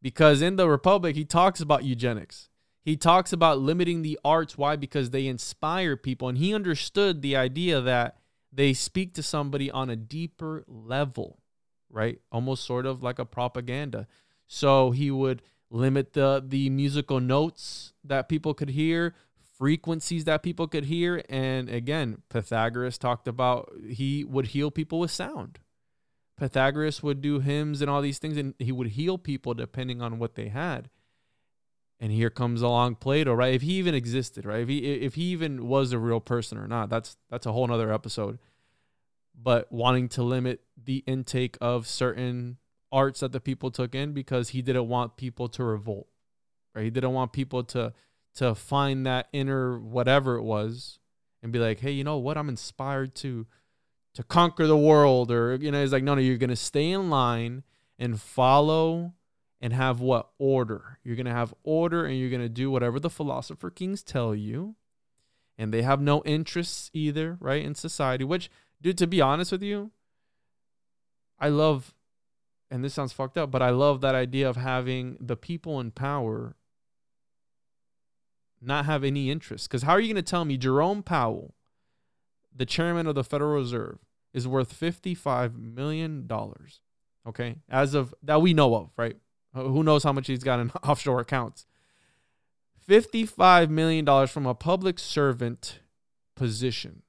Because in the Republic, he talks about eugenics. He talks about limiting the arts. Why? Because they inspire people. And he understood the idea that they speak to somebody on a deeper level, right? Almost sort of like a propaganda. So he would limit the the musical notes that people could hear, frequencies that people could hear, and again, Pythagoras talked about he would heal people with sound. Pythagoras would do hymns and all these things, and he would heal people depending on what they had and here comes along Plato, right? If he even existed, right? If he if he even was a real person or not, that's that's a whole nother episode. But wanting to limit the intake of certain arts that the people took in because he didn't want people to revolt, right? He didn't want people to to find that inner whatever it was and be like, hey, you know what? I'm inspired to to conquer the world, or you know, he's like, no, no, you're gonna stay in line and follow and have what? Order. You're going to have order and you're going to do whatever the philosopher kings tell you. And they have no interests either, right, in society, which, dude, to be honest with you, I love, and this sounds fucked up, but I love that idea of having the people in power not have any interest. Because how are you going to tell me Jerome Powell, the chairman of the Federal Reserve, is worth $55 million? Okay. As of that we know of, right? Uh, who knows how much he's got in offshore accounts? $55 million from a public servant position.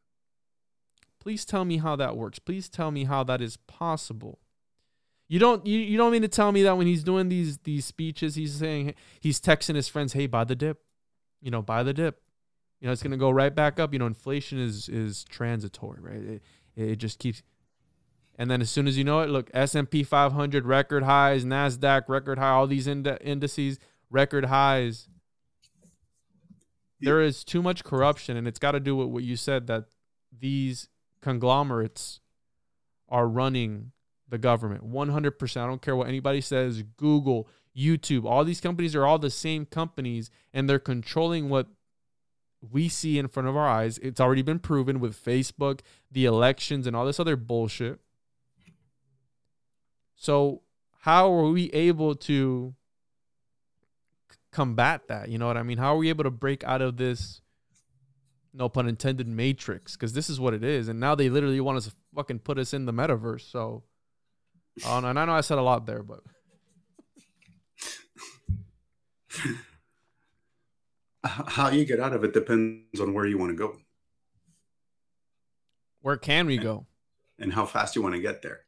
Please tell me how that works. Please tell me how that is possible. You don't you, you don't mean to tell me that when he's doing these these speeches, he's saying he's texting his friends, hey, buy the dip. You know, buy the dip. You know, it's gonna go right back up. You know, inflation is is transitory, right? It, it just keeps and then as soon as you know it, look, S&P 500 record highs, Nasdaq record high, all these ind- indices record highs. There is too much corruption and it's got to do with what you said that these conglomerates are running the government 100%. I don't care what anybody says, Google, YouTube, all these companies are all the same companies and they're controlling what we see in front of our eyes. It's already been proven with Facebook, the elections, and all this other bullshit. So how are we able to combat that? You know what I mean? How are we able to break out of this no pun intended matrix because this is what it is and now they literally want us to fucking put us in the metaverse so and i know i said a lot there but how you get out of it depends on where you want to go where can we go and how fast you want to get there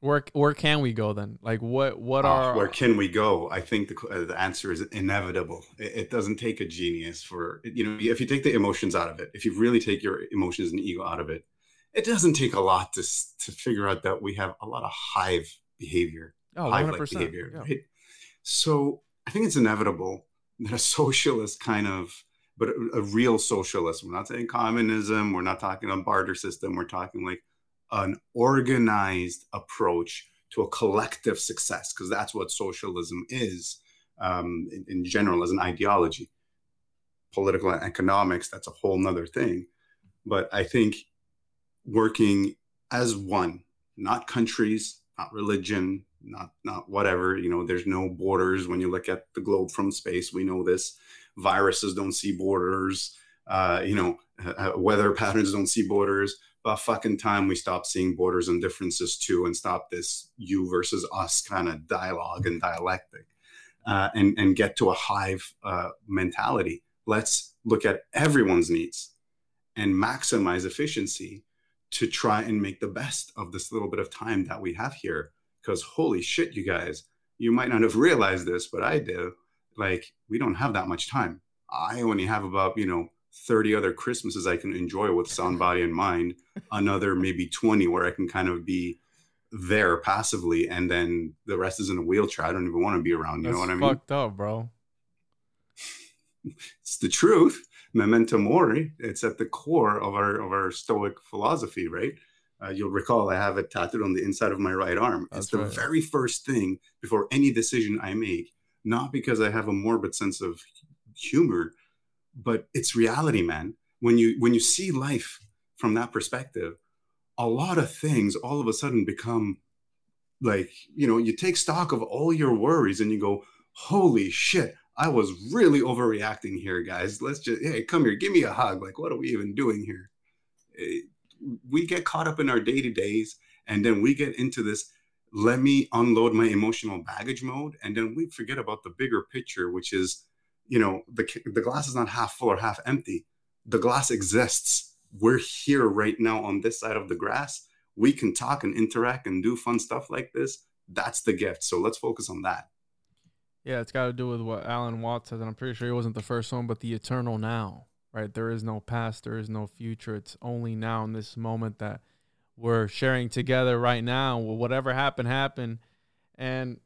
Where where can we go then? Like what what Oh, are where can we go? I think the, uh, the answer is inevitable. It, it doesn't take a genius for you know if you take the emotions out of it, if you really take your emotions and ego out of it, it doesn't take a lot to to figure out that we have a lot of hive behavior, oh, hive-like behavior, yeah. right? So I think it's inevitable that a socialist kind of, but a, a real socialist. We're not saying communism. We're not talking a barter system. We're talking like an organized approach to a collective success, because that's what socialism is um, in, in general as an ideology. Political and economics, that's a whole nother thing. But I think working as one, not countries, not religion, not not whatever. You know, there's no borders when you look at the globe from space. We know this. Viruses don't see borders. Uh, you know, uh, weather patterns don't see borders about fucking time we stop seeing borders and differences too and stop this you versus us kind of dialogue and dialectic uh, and, and get to a hive uh, mentality. Let's look at everyone's needs and maximize efficiency to try and make the best of this little bit of time that we have here. Because holy shit, you guys, you might not have realized this, but I do. Like, we don't have that much time. I only have about, you know, 30 other Christmases I can enjoy with sound body and mind, another maybe 20 where I can kind of be there passively, and then the rest is in a wheelchair. I don't even want to be around. You That's know what I mean? fucked up, bro. It's the truth. Memento mori. It's at the core of our of our Stoic philosophy, right? Uh, you'll recall I have it tattooed on the inside of my right arm. That's it's the right. very first thing before any decision I make, not because I have a morbid sense of humor, but it's reality, man. When you when you see life from that perspective, a lot of things all of a sudden become like, you know, you take stock of all your worries and you go, holy shit, I was really overreacting here, guys. Let's just, hey, come here, give me a hug. Like, what are we even doing here? Eh, We get caught up in our day to days, and then we get into this let me unload my emotional baggage mode, and then we forget about the bigger picture, which is, you know, the the glass is not half full or half empty. The glass exists. We're here right now on this side of the grass. We can talk and interact and do fun stuff like this. That's the gift. So let's focus on that. Yeah, it's got to do with what Alan Watts says, and I'm pretty sure he wasn't the first one, but the eternal now, right? There is no past, there is no future. It's only now in this moment that we're sharing together right now. Whatever happened, happened. And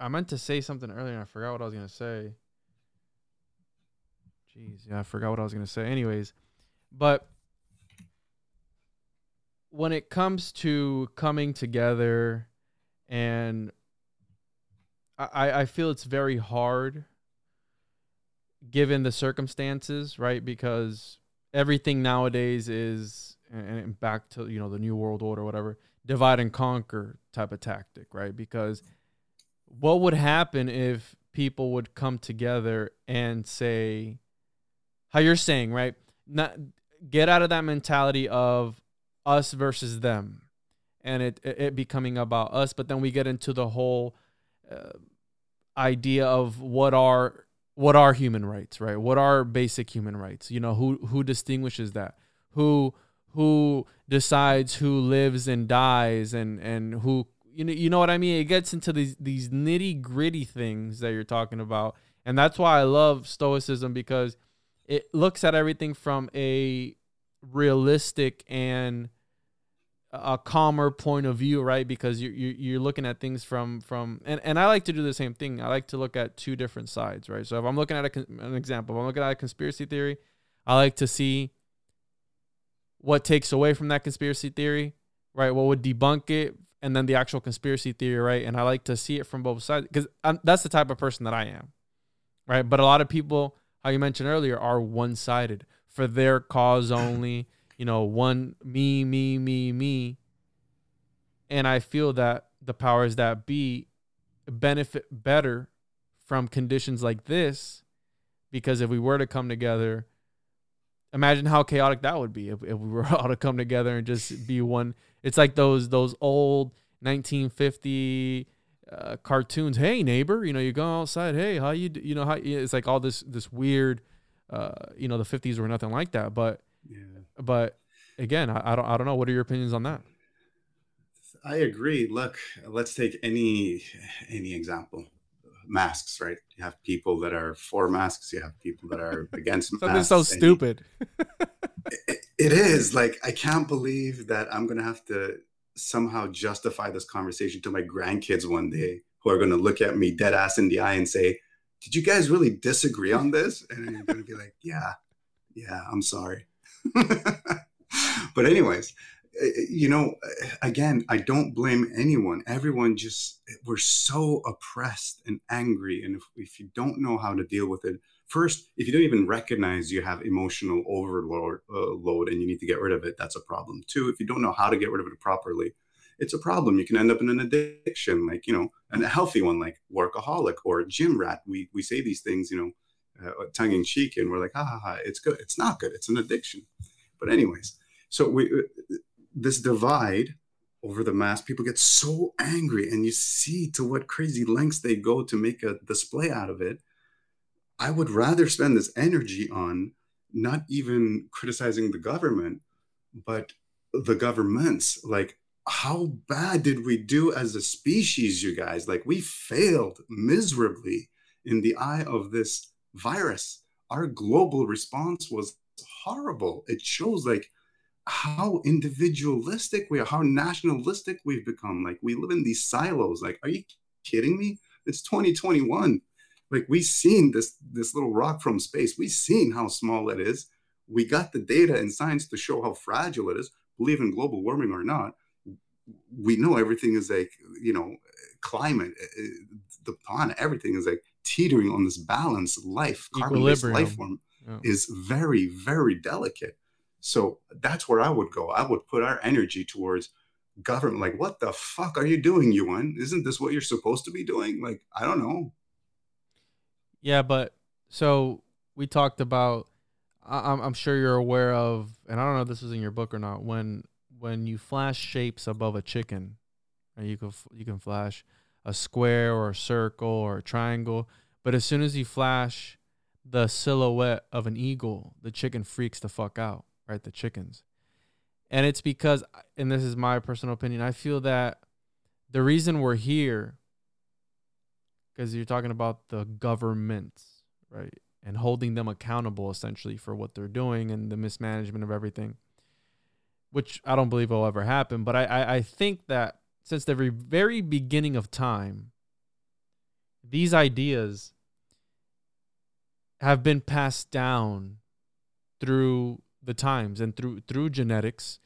I meant to say something earlier, and I forgot what I was gonna say. Jeez, yeah, I forgot what I was gonna say. Anyways, but when it comes to coming together and I, I feel it's very hard given the circumstances, right? Because everything nowadays is and back to you know the new world order, whatever, divide and conquer type of tactic, right? Because what would happen if people would come together and say, how you're saying, right? Not get out of that mentality of us versus them, and it it, becoming about us, but then we get into the whole uh, idea of what are what are human rights, right? What are basic human rights? You know, who who distinguishes that? Who who decides who lives and dies and and who you know you know what I mean? It gets into these these nitty gritty things that you're talking about, and that's why I love Stoicism because it looks at everything from a realistic and a calmer point of view, right? Because you're you're looking at things from from and, and I like to do the same thing. I like to look at two different sides, right? So if I'm looking at a, an example, if I'm looking at a conspiracy theory, I like to see what takes away from that conspiracy theory, right? What would debunk it, and then the actual conspiracy theory, right? And I like to see it from both sides because that's the type of person that I am, right? But a lot of people, how you mentioned earlier, are one sided for their cause only you know, one me, me, me, me. And I feel that the powers that be benefit better from conditions like this because if we were to come together, imagine how chaotic that would be if, if we were all to come together and just be one. It's like those those old 1950 uh, cartoons. Hey neighbor, you know, you go outside. Hey, how you? d- You know how? It's like all this this weird. Uh, you know, the 50s were nothing like that, but Yeah. but again, I, I don't I don't know. What are your opinions on that? I agree. Look, let's take any any example. Masks, right? You have people that are for masks. You have people that are against Something masks. so stupid. it- it is like I can't believe that I'm gonna have to somehow justify this conversation to my grandkids one day, who are gonna look at me dead ass in the eye and say, "Did you guys really disagree on this?" And I'm gonna be like, "Yeah, yeah, I'm sorry." but anyways, uh, you know, eh, again, I don't blame anyone. Everyone just we're so oppressed and angry, and if, if you don't know how to deal with it, first, if you don't even recognize you have emotional overload uh, load and you need to get rid of it, that's a problem. Two, if you don't know how to get rid of it properly, it's a problem. You can end up in an addiction, like you know, and a healthy one, like workaholic or gym rat. We we say these things, you know, uh, tongue in cheek, and we're like, ha ha ha, it's good. It's not good. It's an addiction. But anyways, so we uh, this divide over the mask, people get so angry, and you see to what crazy lengths they go to make a display out of it. I would rather spend this energy on not even criticizing the government, but the governments. Like, how bad did we do as a species, you guys? Like, we failed miserably in the eye of this virus. Our global response was horrible. It shows, like, how individualistic we are, how nationalistic we've become. Like, we live in these silos. Like, are you kidding me? It's 2021 like we've seen this this little rock from space. We've seen how small it is. We got the data and science to show how fragile it is. Believe in global warming or not we know everything is like you know climate uh, the planet everything is like teetering on this balance life carbon-based life form Yeah. is very very delicate. So that's where i would go. I would put our energy towards government. Like what the fuck are you doing Juan? Isn't this what you're supposed to be doing? Like i don't know Yeah, but so we talked about. I- I'm, sure you're aware of, and I don't know if this is in your book or not. When when you flash shapes above a chicken, and you can you can flash a square or a circle or a triangle, but as soon as you flash the silhouette of an eagle, the chicken freaks the fuck out, right? The chickens, and it's because, and this is my personal opinion, I feel that the reason we're here because you're talking about the governments, right? And holding them accountable essentially for what they're doing and the mismanagement of everything, which I don't believe will ever happen. But I, I, I think that since the very, very beginning of time, these ideas have been passed down through the times and through through genetics,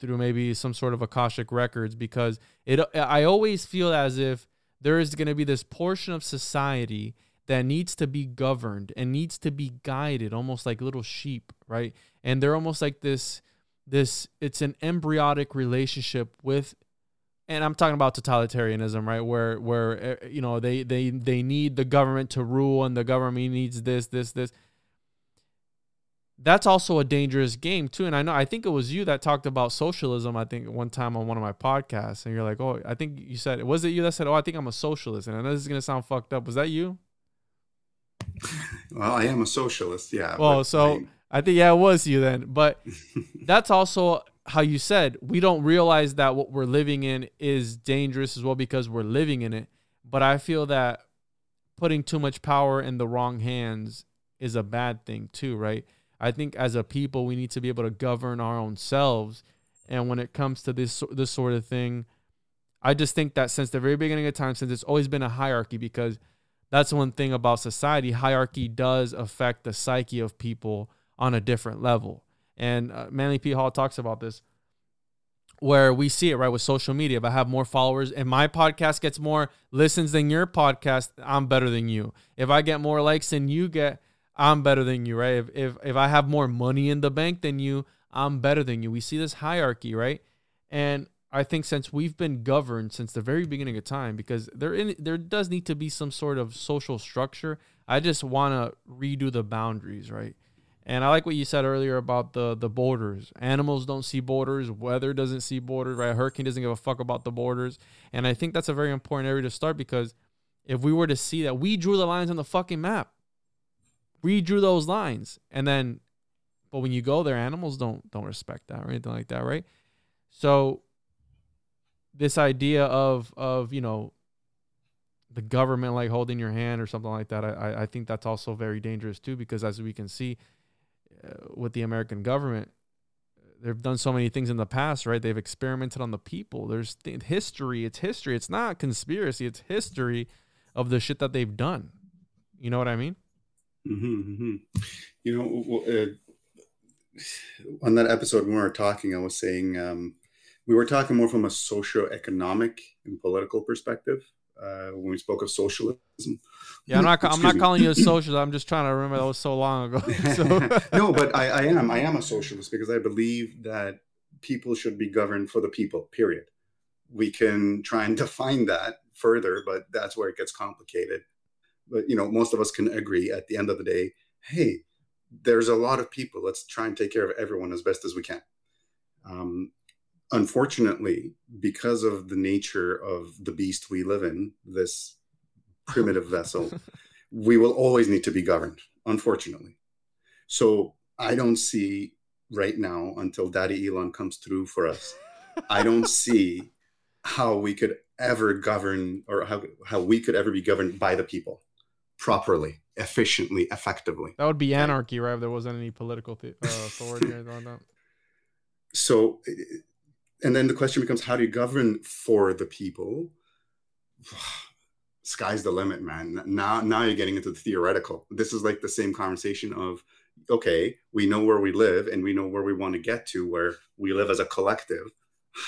through maybe some sort of akashic records, because it I always feel as if there is going to be this portion of society that needs to be governed and needs to be guided almost like little sheep right? And they're almost like this this it's an embryonic relationship with and i'm talking about totalitarianism right? Where where uh, you know they they they need the government to rule and the government needs this this this that's also a dangerous game too. And i know i think it was you that talked about socialism i think one time on one of my podcasts. And you're like oh i think you said it. Was it you that said oh i think i'm a socialist and i know this is going to sound fucked up. Was that you? Well i am a socialist yeah well so i think yeah it was you then. But that's also how you said we don't realize that what we're living in is dangerous as well because we're living in it. But i feel that putting too much power in the wrong hands is a bad thing too right i think as a people we need to be able to govern our own selves and when it comes to this this sort of thing i just think that since the very beginning of time since it's always been a hierarchy because that's one thing about society hierarchy does affect the psyche of people on a different level and uh, Manly P. Hall talks about this, where we see it right with social media. If I have more followers and my podcast gets more listens than your podcast, I'm better than you. If I get more likes than you get, I'm better than you, right? If if if I have more money in the bank than you, I'm better than you. We see this hierarchy, right? And I think since we've been governed since the very beginning of time, because there in, there does need to be some sort of social structure. I just want to redo the boundaries, right? And I like what you said earlier about the the borders. Animals don't see borders. Weather doesn't see borders. Right? A hurricane doesn't give a fuck about the borders. And I think that's a very important area to start because if we were to see that we drew the lines on the fucking map, we drew those lines, and then, but when you go there, animals don't don't respect that or anything like that, right? So this idea of of you know the government like holding your hand or something like that, I I think that's also very dangerous too because as we can see uh, with the American government, they've done so many things in the past, right? They've experimented on the people. There's th- history. It's history. It's not conspiracy. It's history of the shit that they've done. You know what I mean? Mm-hmm, mm-hmm. You know, uh, on that episode when we were talking, I was saying um, we were talking more from a socio-economic and political perspective uh, when we spoke of socialism. Yeah, I'm not. I'm not calling you a socialist. I'm just trying to remember that was so long ago. So. no, but I, I am. I am a socialist because I believe that people should be governed for the people. Period. We can try and define that further, but that's where it gets complicated. But you know, most of us can agree at the end of the day. Hey, there's a lot of people. Let's try and take care of everyone as best as we can. Um, unfortunately, because of the nature of the beast we live in, this primitive vessel, we will always need to be governed, unfortunately. So I don't see right now until Daddy Elon comes through for us. I don't see how we could ever govern or how, how we could ever be governed by the people properly, efficiently, effectively. That would be anarchy, right? If there wasn't any political uh, authority or anything like that. So and then the question becomes how do you govern for the people sky's the limit man now now you're getting into the theoretical this is like the same conversation of okay we know where we live and we know where we want to get to where we live as a collective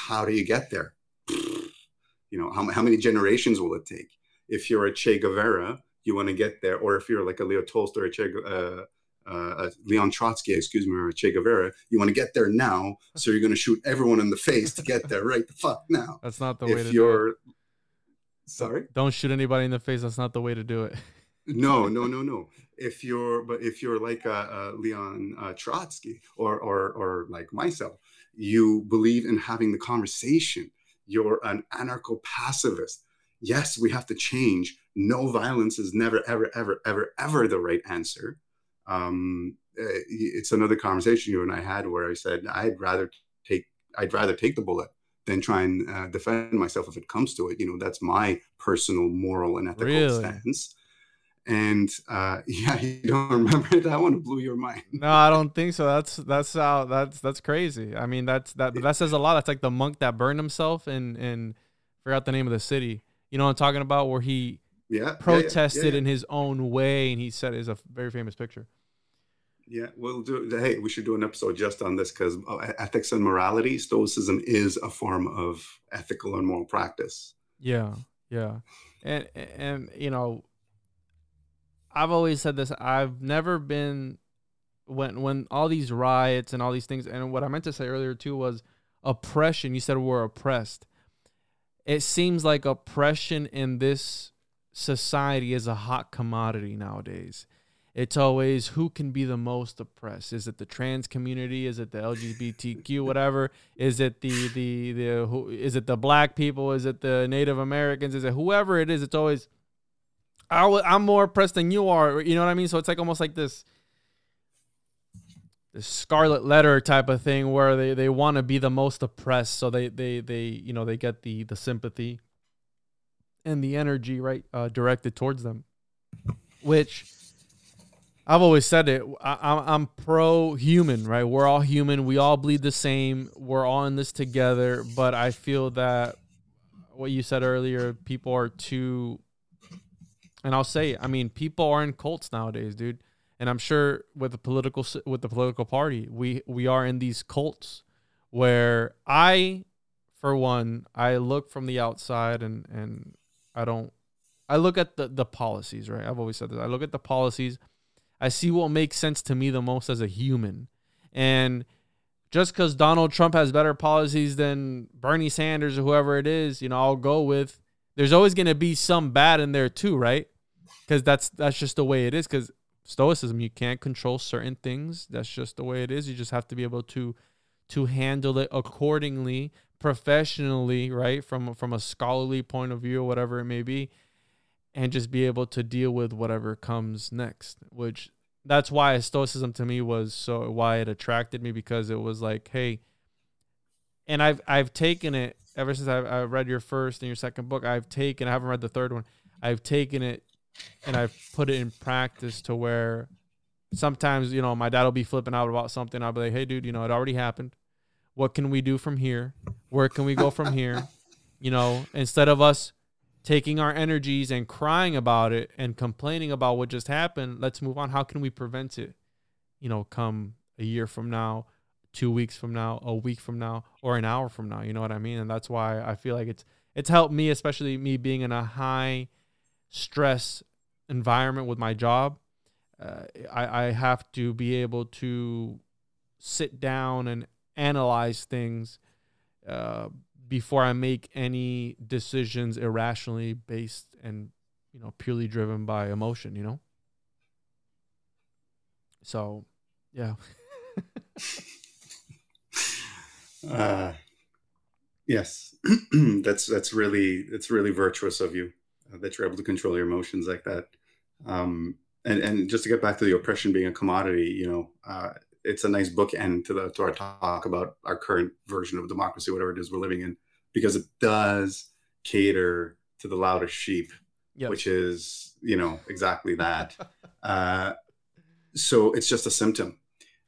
how do you get there you know how, how many generations will it take if you're a che guevara you want to get there or if you're like a leo tolstoy or che, uh, uh, Leon Trotsky, excuse me, or Che Guevara, you want to get there now, so you're going to shoot everyone in the face to get there right the fuck now. That's not the way if to you're, do it. Sorry? Don't shoot anybody in the face. That's not the way to do it. no, no, no, no. If you're, but if you're like uh, uh, Leon uh, Trotsky or, or, or like myself, you believe in having the conversation. You're an anarcho pacifist. Yes, we have to change. No violence is never, ever, ever, ever, ever the right answer um, eh, it's another conversation you and I had where I said I'd rather take I'd rather take the bullet than try and uh, defend myself if it comes to it. You know, that's my personal moral and ethical really? stance. And uh, yeah, you don't remember that one? blew your mind. No, I don't think so. That's that's how that's that's crazy. I mean, that's that that says a lot. That's like the monk that burned himself and and forgot the name of the city. You know what I'm talking about? Where he yeah protested yeah, yeah, yeah, in his own way, and he said it's a very famous picture. Yeah, we'll do. Hey, we should do an episode just on this because uh, ethics and morality, Stoicism is a form of ethical and moral practice. Yeah, yeah, and and you know, I've always said this. I've never been when when all these riots and all these things, and what I meant to say earlier too was oppression. You said we're oppressed. It seems like oppression in this society is a hot commodity nowadays. It's always who can be the most oppressed. Is it the trans community? Is it the lgbtq whatever? Is it the the the who, is it the black people? Is it the native americans? Is it whoever it is? It's always I i'm more oppressed than you are you know what i mean? So it's like almost like this scarlet letter type of thing where they, they want to be the most oppressed so they they they you know they get the the sympathy and the energy right uh, directed towards them which I've always said it. I, am pro human, right? We're all human. We all bleed the same. We're all in this together. But I feel that what you said earlier, people are too, and I'll say, I mean, people are in cults nowadays, dude. And I'm sure with the political with the political party, we we are in these cults where I, for one, I look from the outside and and I don't. I look at the the policies, right? I've always said this. I look at the policies I see what makes sense to me the most as a human. And just because Donald Trump has better policies than Bernie Sanders or whoever it is, you know, I'll go with. There's always going to be some bad in there too, right? Because that's that's just the way it is. Because stoicism, you can't control certain things. That's just the way it is. You just have to be able to to handle it accordingly, professionally, right? From from a scholarly point of view, or whatever it may be and just be able to deal with whatever comes next which that's why stoicism to me was so why it attracted me because it was like hey and i've i've taken it ever since I've, I read your first and your second book, I've taken. I haven't read the third one. I've taken it and I've put it in practice to where sometimes you know my dad will be flipping out about something. I'll be like, "Hey, dude, you know it already happened. What can we do from here? Where can we go from here?" You know, instead of us taking our energies and crying about it and complaining about what just happened, let's move on. How can we prevent it? You know, come a year from now, two weeks from now, a week from now, or an hour from now. You know what I mean? And that's why I feel like it's it's helped me, especially me being in a high stress environment with my job. Uh, I, I have to be able to sit down and analyze things uh, before I make any decisions irrationally based and you know purely driven by emotion. You know. So, yeah. uh, yes, that's that's really it's really virtuous of you uh, that you're able to control your emotions like that. Um, and and just to get back to the oppression being a commodity, you know, uh, it's a nice bookend to the to our talk about our current version of democracy, whatever it is we're living in, because it does cater to the loudest sheep, Yes. which is you know exactly that. uh, so it's just a symptom.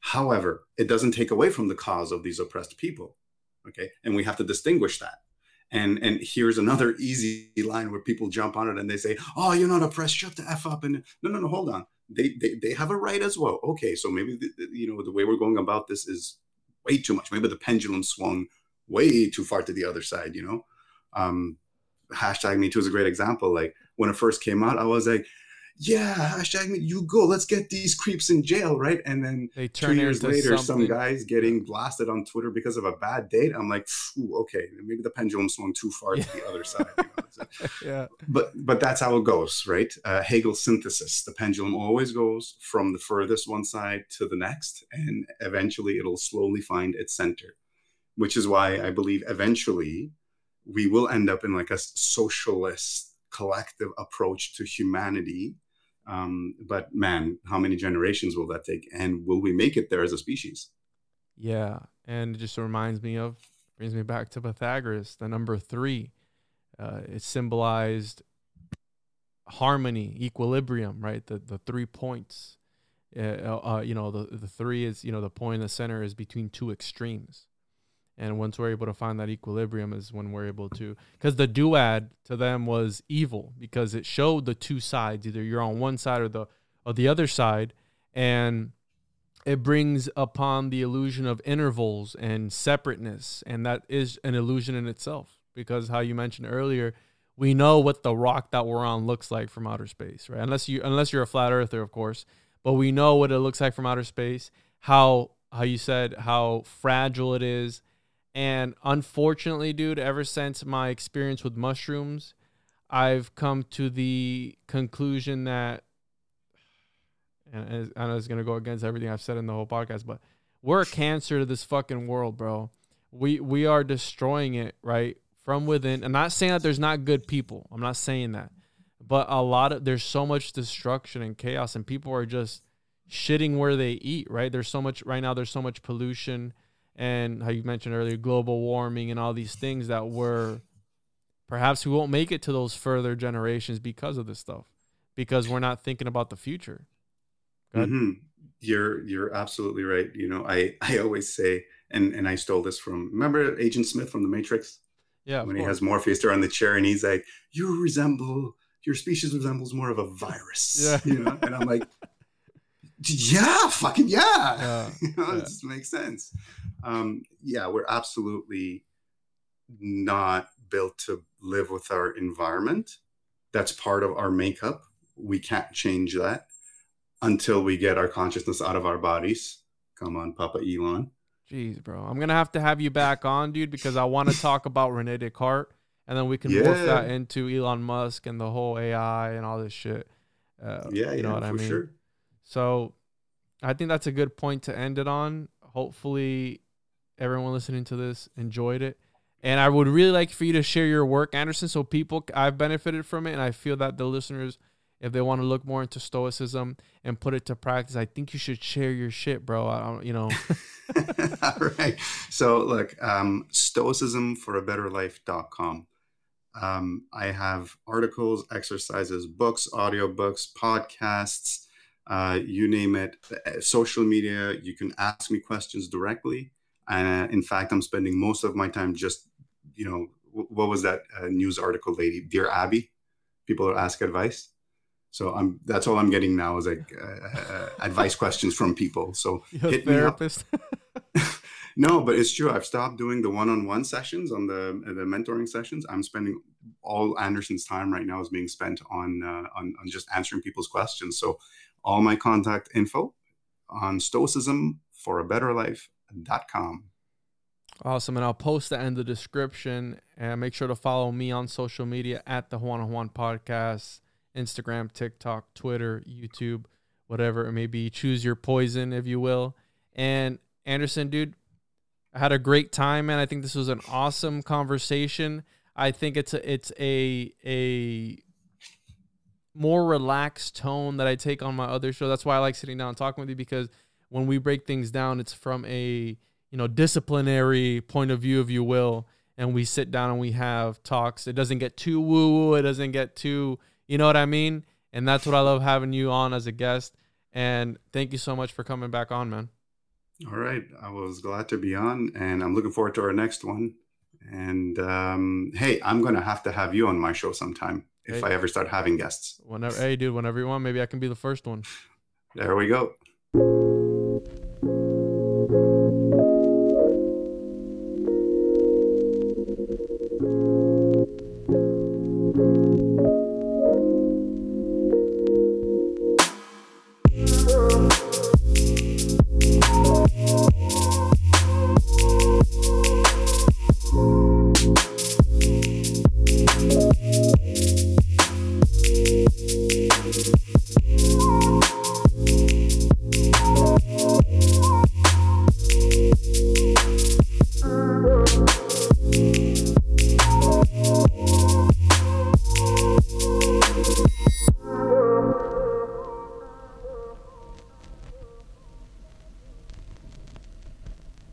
However, it doesn't take away from the cause of these oppressed people. Okay, and we have to distinguish that. And and here's another easy line where people jump on it and they say, "Oh, you're not oppressed. Shut the f up." And no, no, no, hold on. They they, they have a right as well. Okay, so maybe the, you know the way we're going about this is way too much. Maybe the pendulum swung way too far to the other side. You know, um, hashtag Me Too is a great example. Like when it first came out, I was like, "Yeah, hashtag Me, you go. Let's get these creeps in jail, right?" And then they two years later, something. some guys getting blasted on Twitter because of a bad date. I'm like, Phew, okay, maybe the pendulum swung too far to the other side. you know? So- yeah. but but that's how it goes, right? Uh, Hegel's synthesis: the pendulum always goes from the furthest one side to the next, and eventually it'll slowly find its center. Which is why I believe eventually we will end up in like a socialist collective approach to humanity. Um, but man, how many generations will that take? And will we make it there as a species? Yeah, and it just reminds me of brings me back to Pythagoras, the number three. Uh, it symbolized harmony, equilibrium, right? The the three points. Uh, uh, you know, the the three is you know the point in the center is between two extremes, and once we're able to find that equilibrium is when we're able to because the duad to them was evil because it showed the two sides either you're on one side or the or the other side. And it brings upon the illusion of intervals and separateness. And that is an illusion in itself because how you mentioned earlier we know what the rock that we're on looks like from outer space right? Unless you unless you're a flat earther of course but we know what it looks like from outer space how how you said how fragile it is and unfortunately dude ever since my experience with mushrooms i've come to the conclusion that and I know it's gonna go against everything I've said in the whole podcast, but we're a cancer to this fucking world, bro. We we are destroying it right from within. I'm not saying that there's not good people. I'm not saying that, but a lot of there's so much destruction and chaos, and people are just shitting where they eat. Right? There's so much right now. There's so much pollution, and how you mentioned earlier, global warming and all these things that we're perhaps we won't make it to those further generations because of this stuff, because we're not thinking about the future. Mhm. You're you're absolutely right. You know, I I always say, and and I stole this from remember Agent Smith from The Matrix Yeah, when he has Morpheus there on the chair, and he's like, "You resemble your species resembles more of a virus." Yeah. you know, and I'm like, "Yeah, fucking yeah." Yeah, you know, yeah. it just makes sense. Um, yeah, we're absolutely not built to live with our environment. That's part of our makeup. We can't change that until we get our consciousness out of our bodies. Come on, Papa Elon. Jeez, bro. I'm gonna have to have you back on, dude, because I want to talk about Rene Descartes, and then we can morph that into Elon Musk and the whole AI and all this shit. Uh, Yeah, you know yeah, what I for mean. sure. So, I think that's a good point to end it on. Hopefully, everyone listening to this enjoyed it, and I would really like for you to share your work, Anderson, so people I've benefited from it, and I feel that the listeners, if they want to look more into stoicism and put it to practice, I think you should share your shit, bro. I don't, you know. All right. So look, um, stoicism for a better life.com. Um, I have articles, exercises, books, audiobooks, podcasts, uh, you name it, uh, social media. You can ask me questions directly. Uh, in fact, I'm spending most of my time just, you know, what was that uh, news article lady, Dear Abby? People are ask advice. So I'm that's all I'm getting now is like uh, uh, advice questions from people. So You're hit therapist. no, but it's true. I've stopped doing the one-on-one sessions on the the mentoring sessions. I'm spending all Anderson's time right now is being spent on uh, on, on just answering people's questions. So all my contact info on stoicism for a better life.com. Awesome. And I'll post that in the description and make sure to follow me on social media at the Juan Juan podcast, Instagram, TikTok, Twitter, YouTube, whatever it may be. Choose your poison, if you will. And Anderson, dude, I had a great time, man. I think this was an awesome conversation. I think it's a, it's a a more relaxed tone that I take on my other show. That's why I like sitting down and talking with you because when we break things down, it's from a you know disciplinary point of view, if you will, and we sit down and we have talks. It doesn't get too woo woo. It doesn't get too you know what I mean. And that's what I love having you on as a guest. And thank you so much for coming back on, man. All right, I was glad to be on, and I'm looking forward to our next one. And um, hey, I'm gonna have to have you on my show sometime if hey. I ever start having guests. Whenever, hey, dude, whenever you want, maybe I can be the first one. There we go.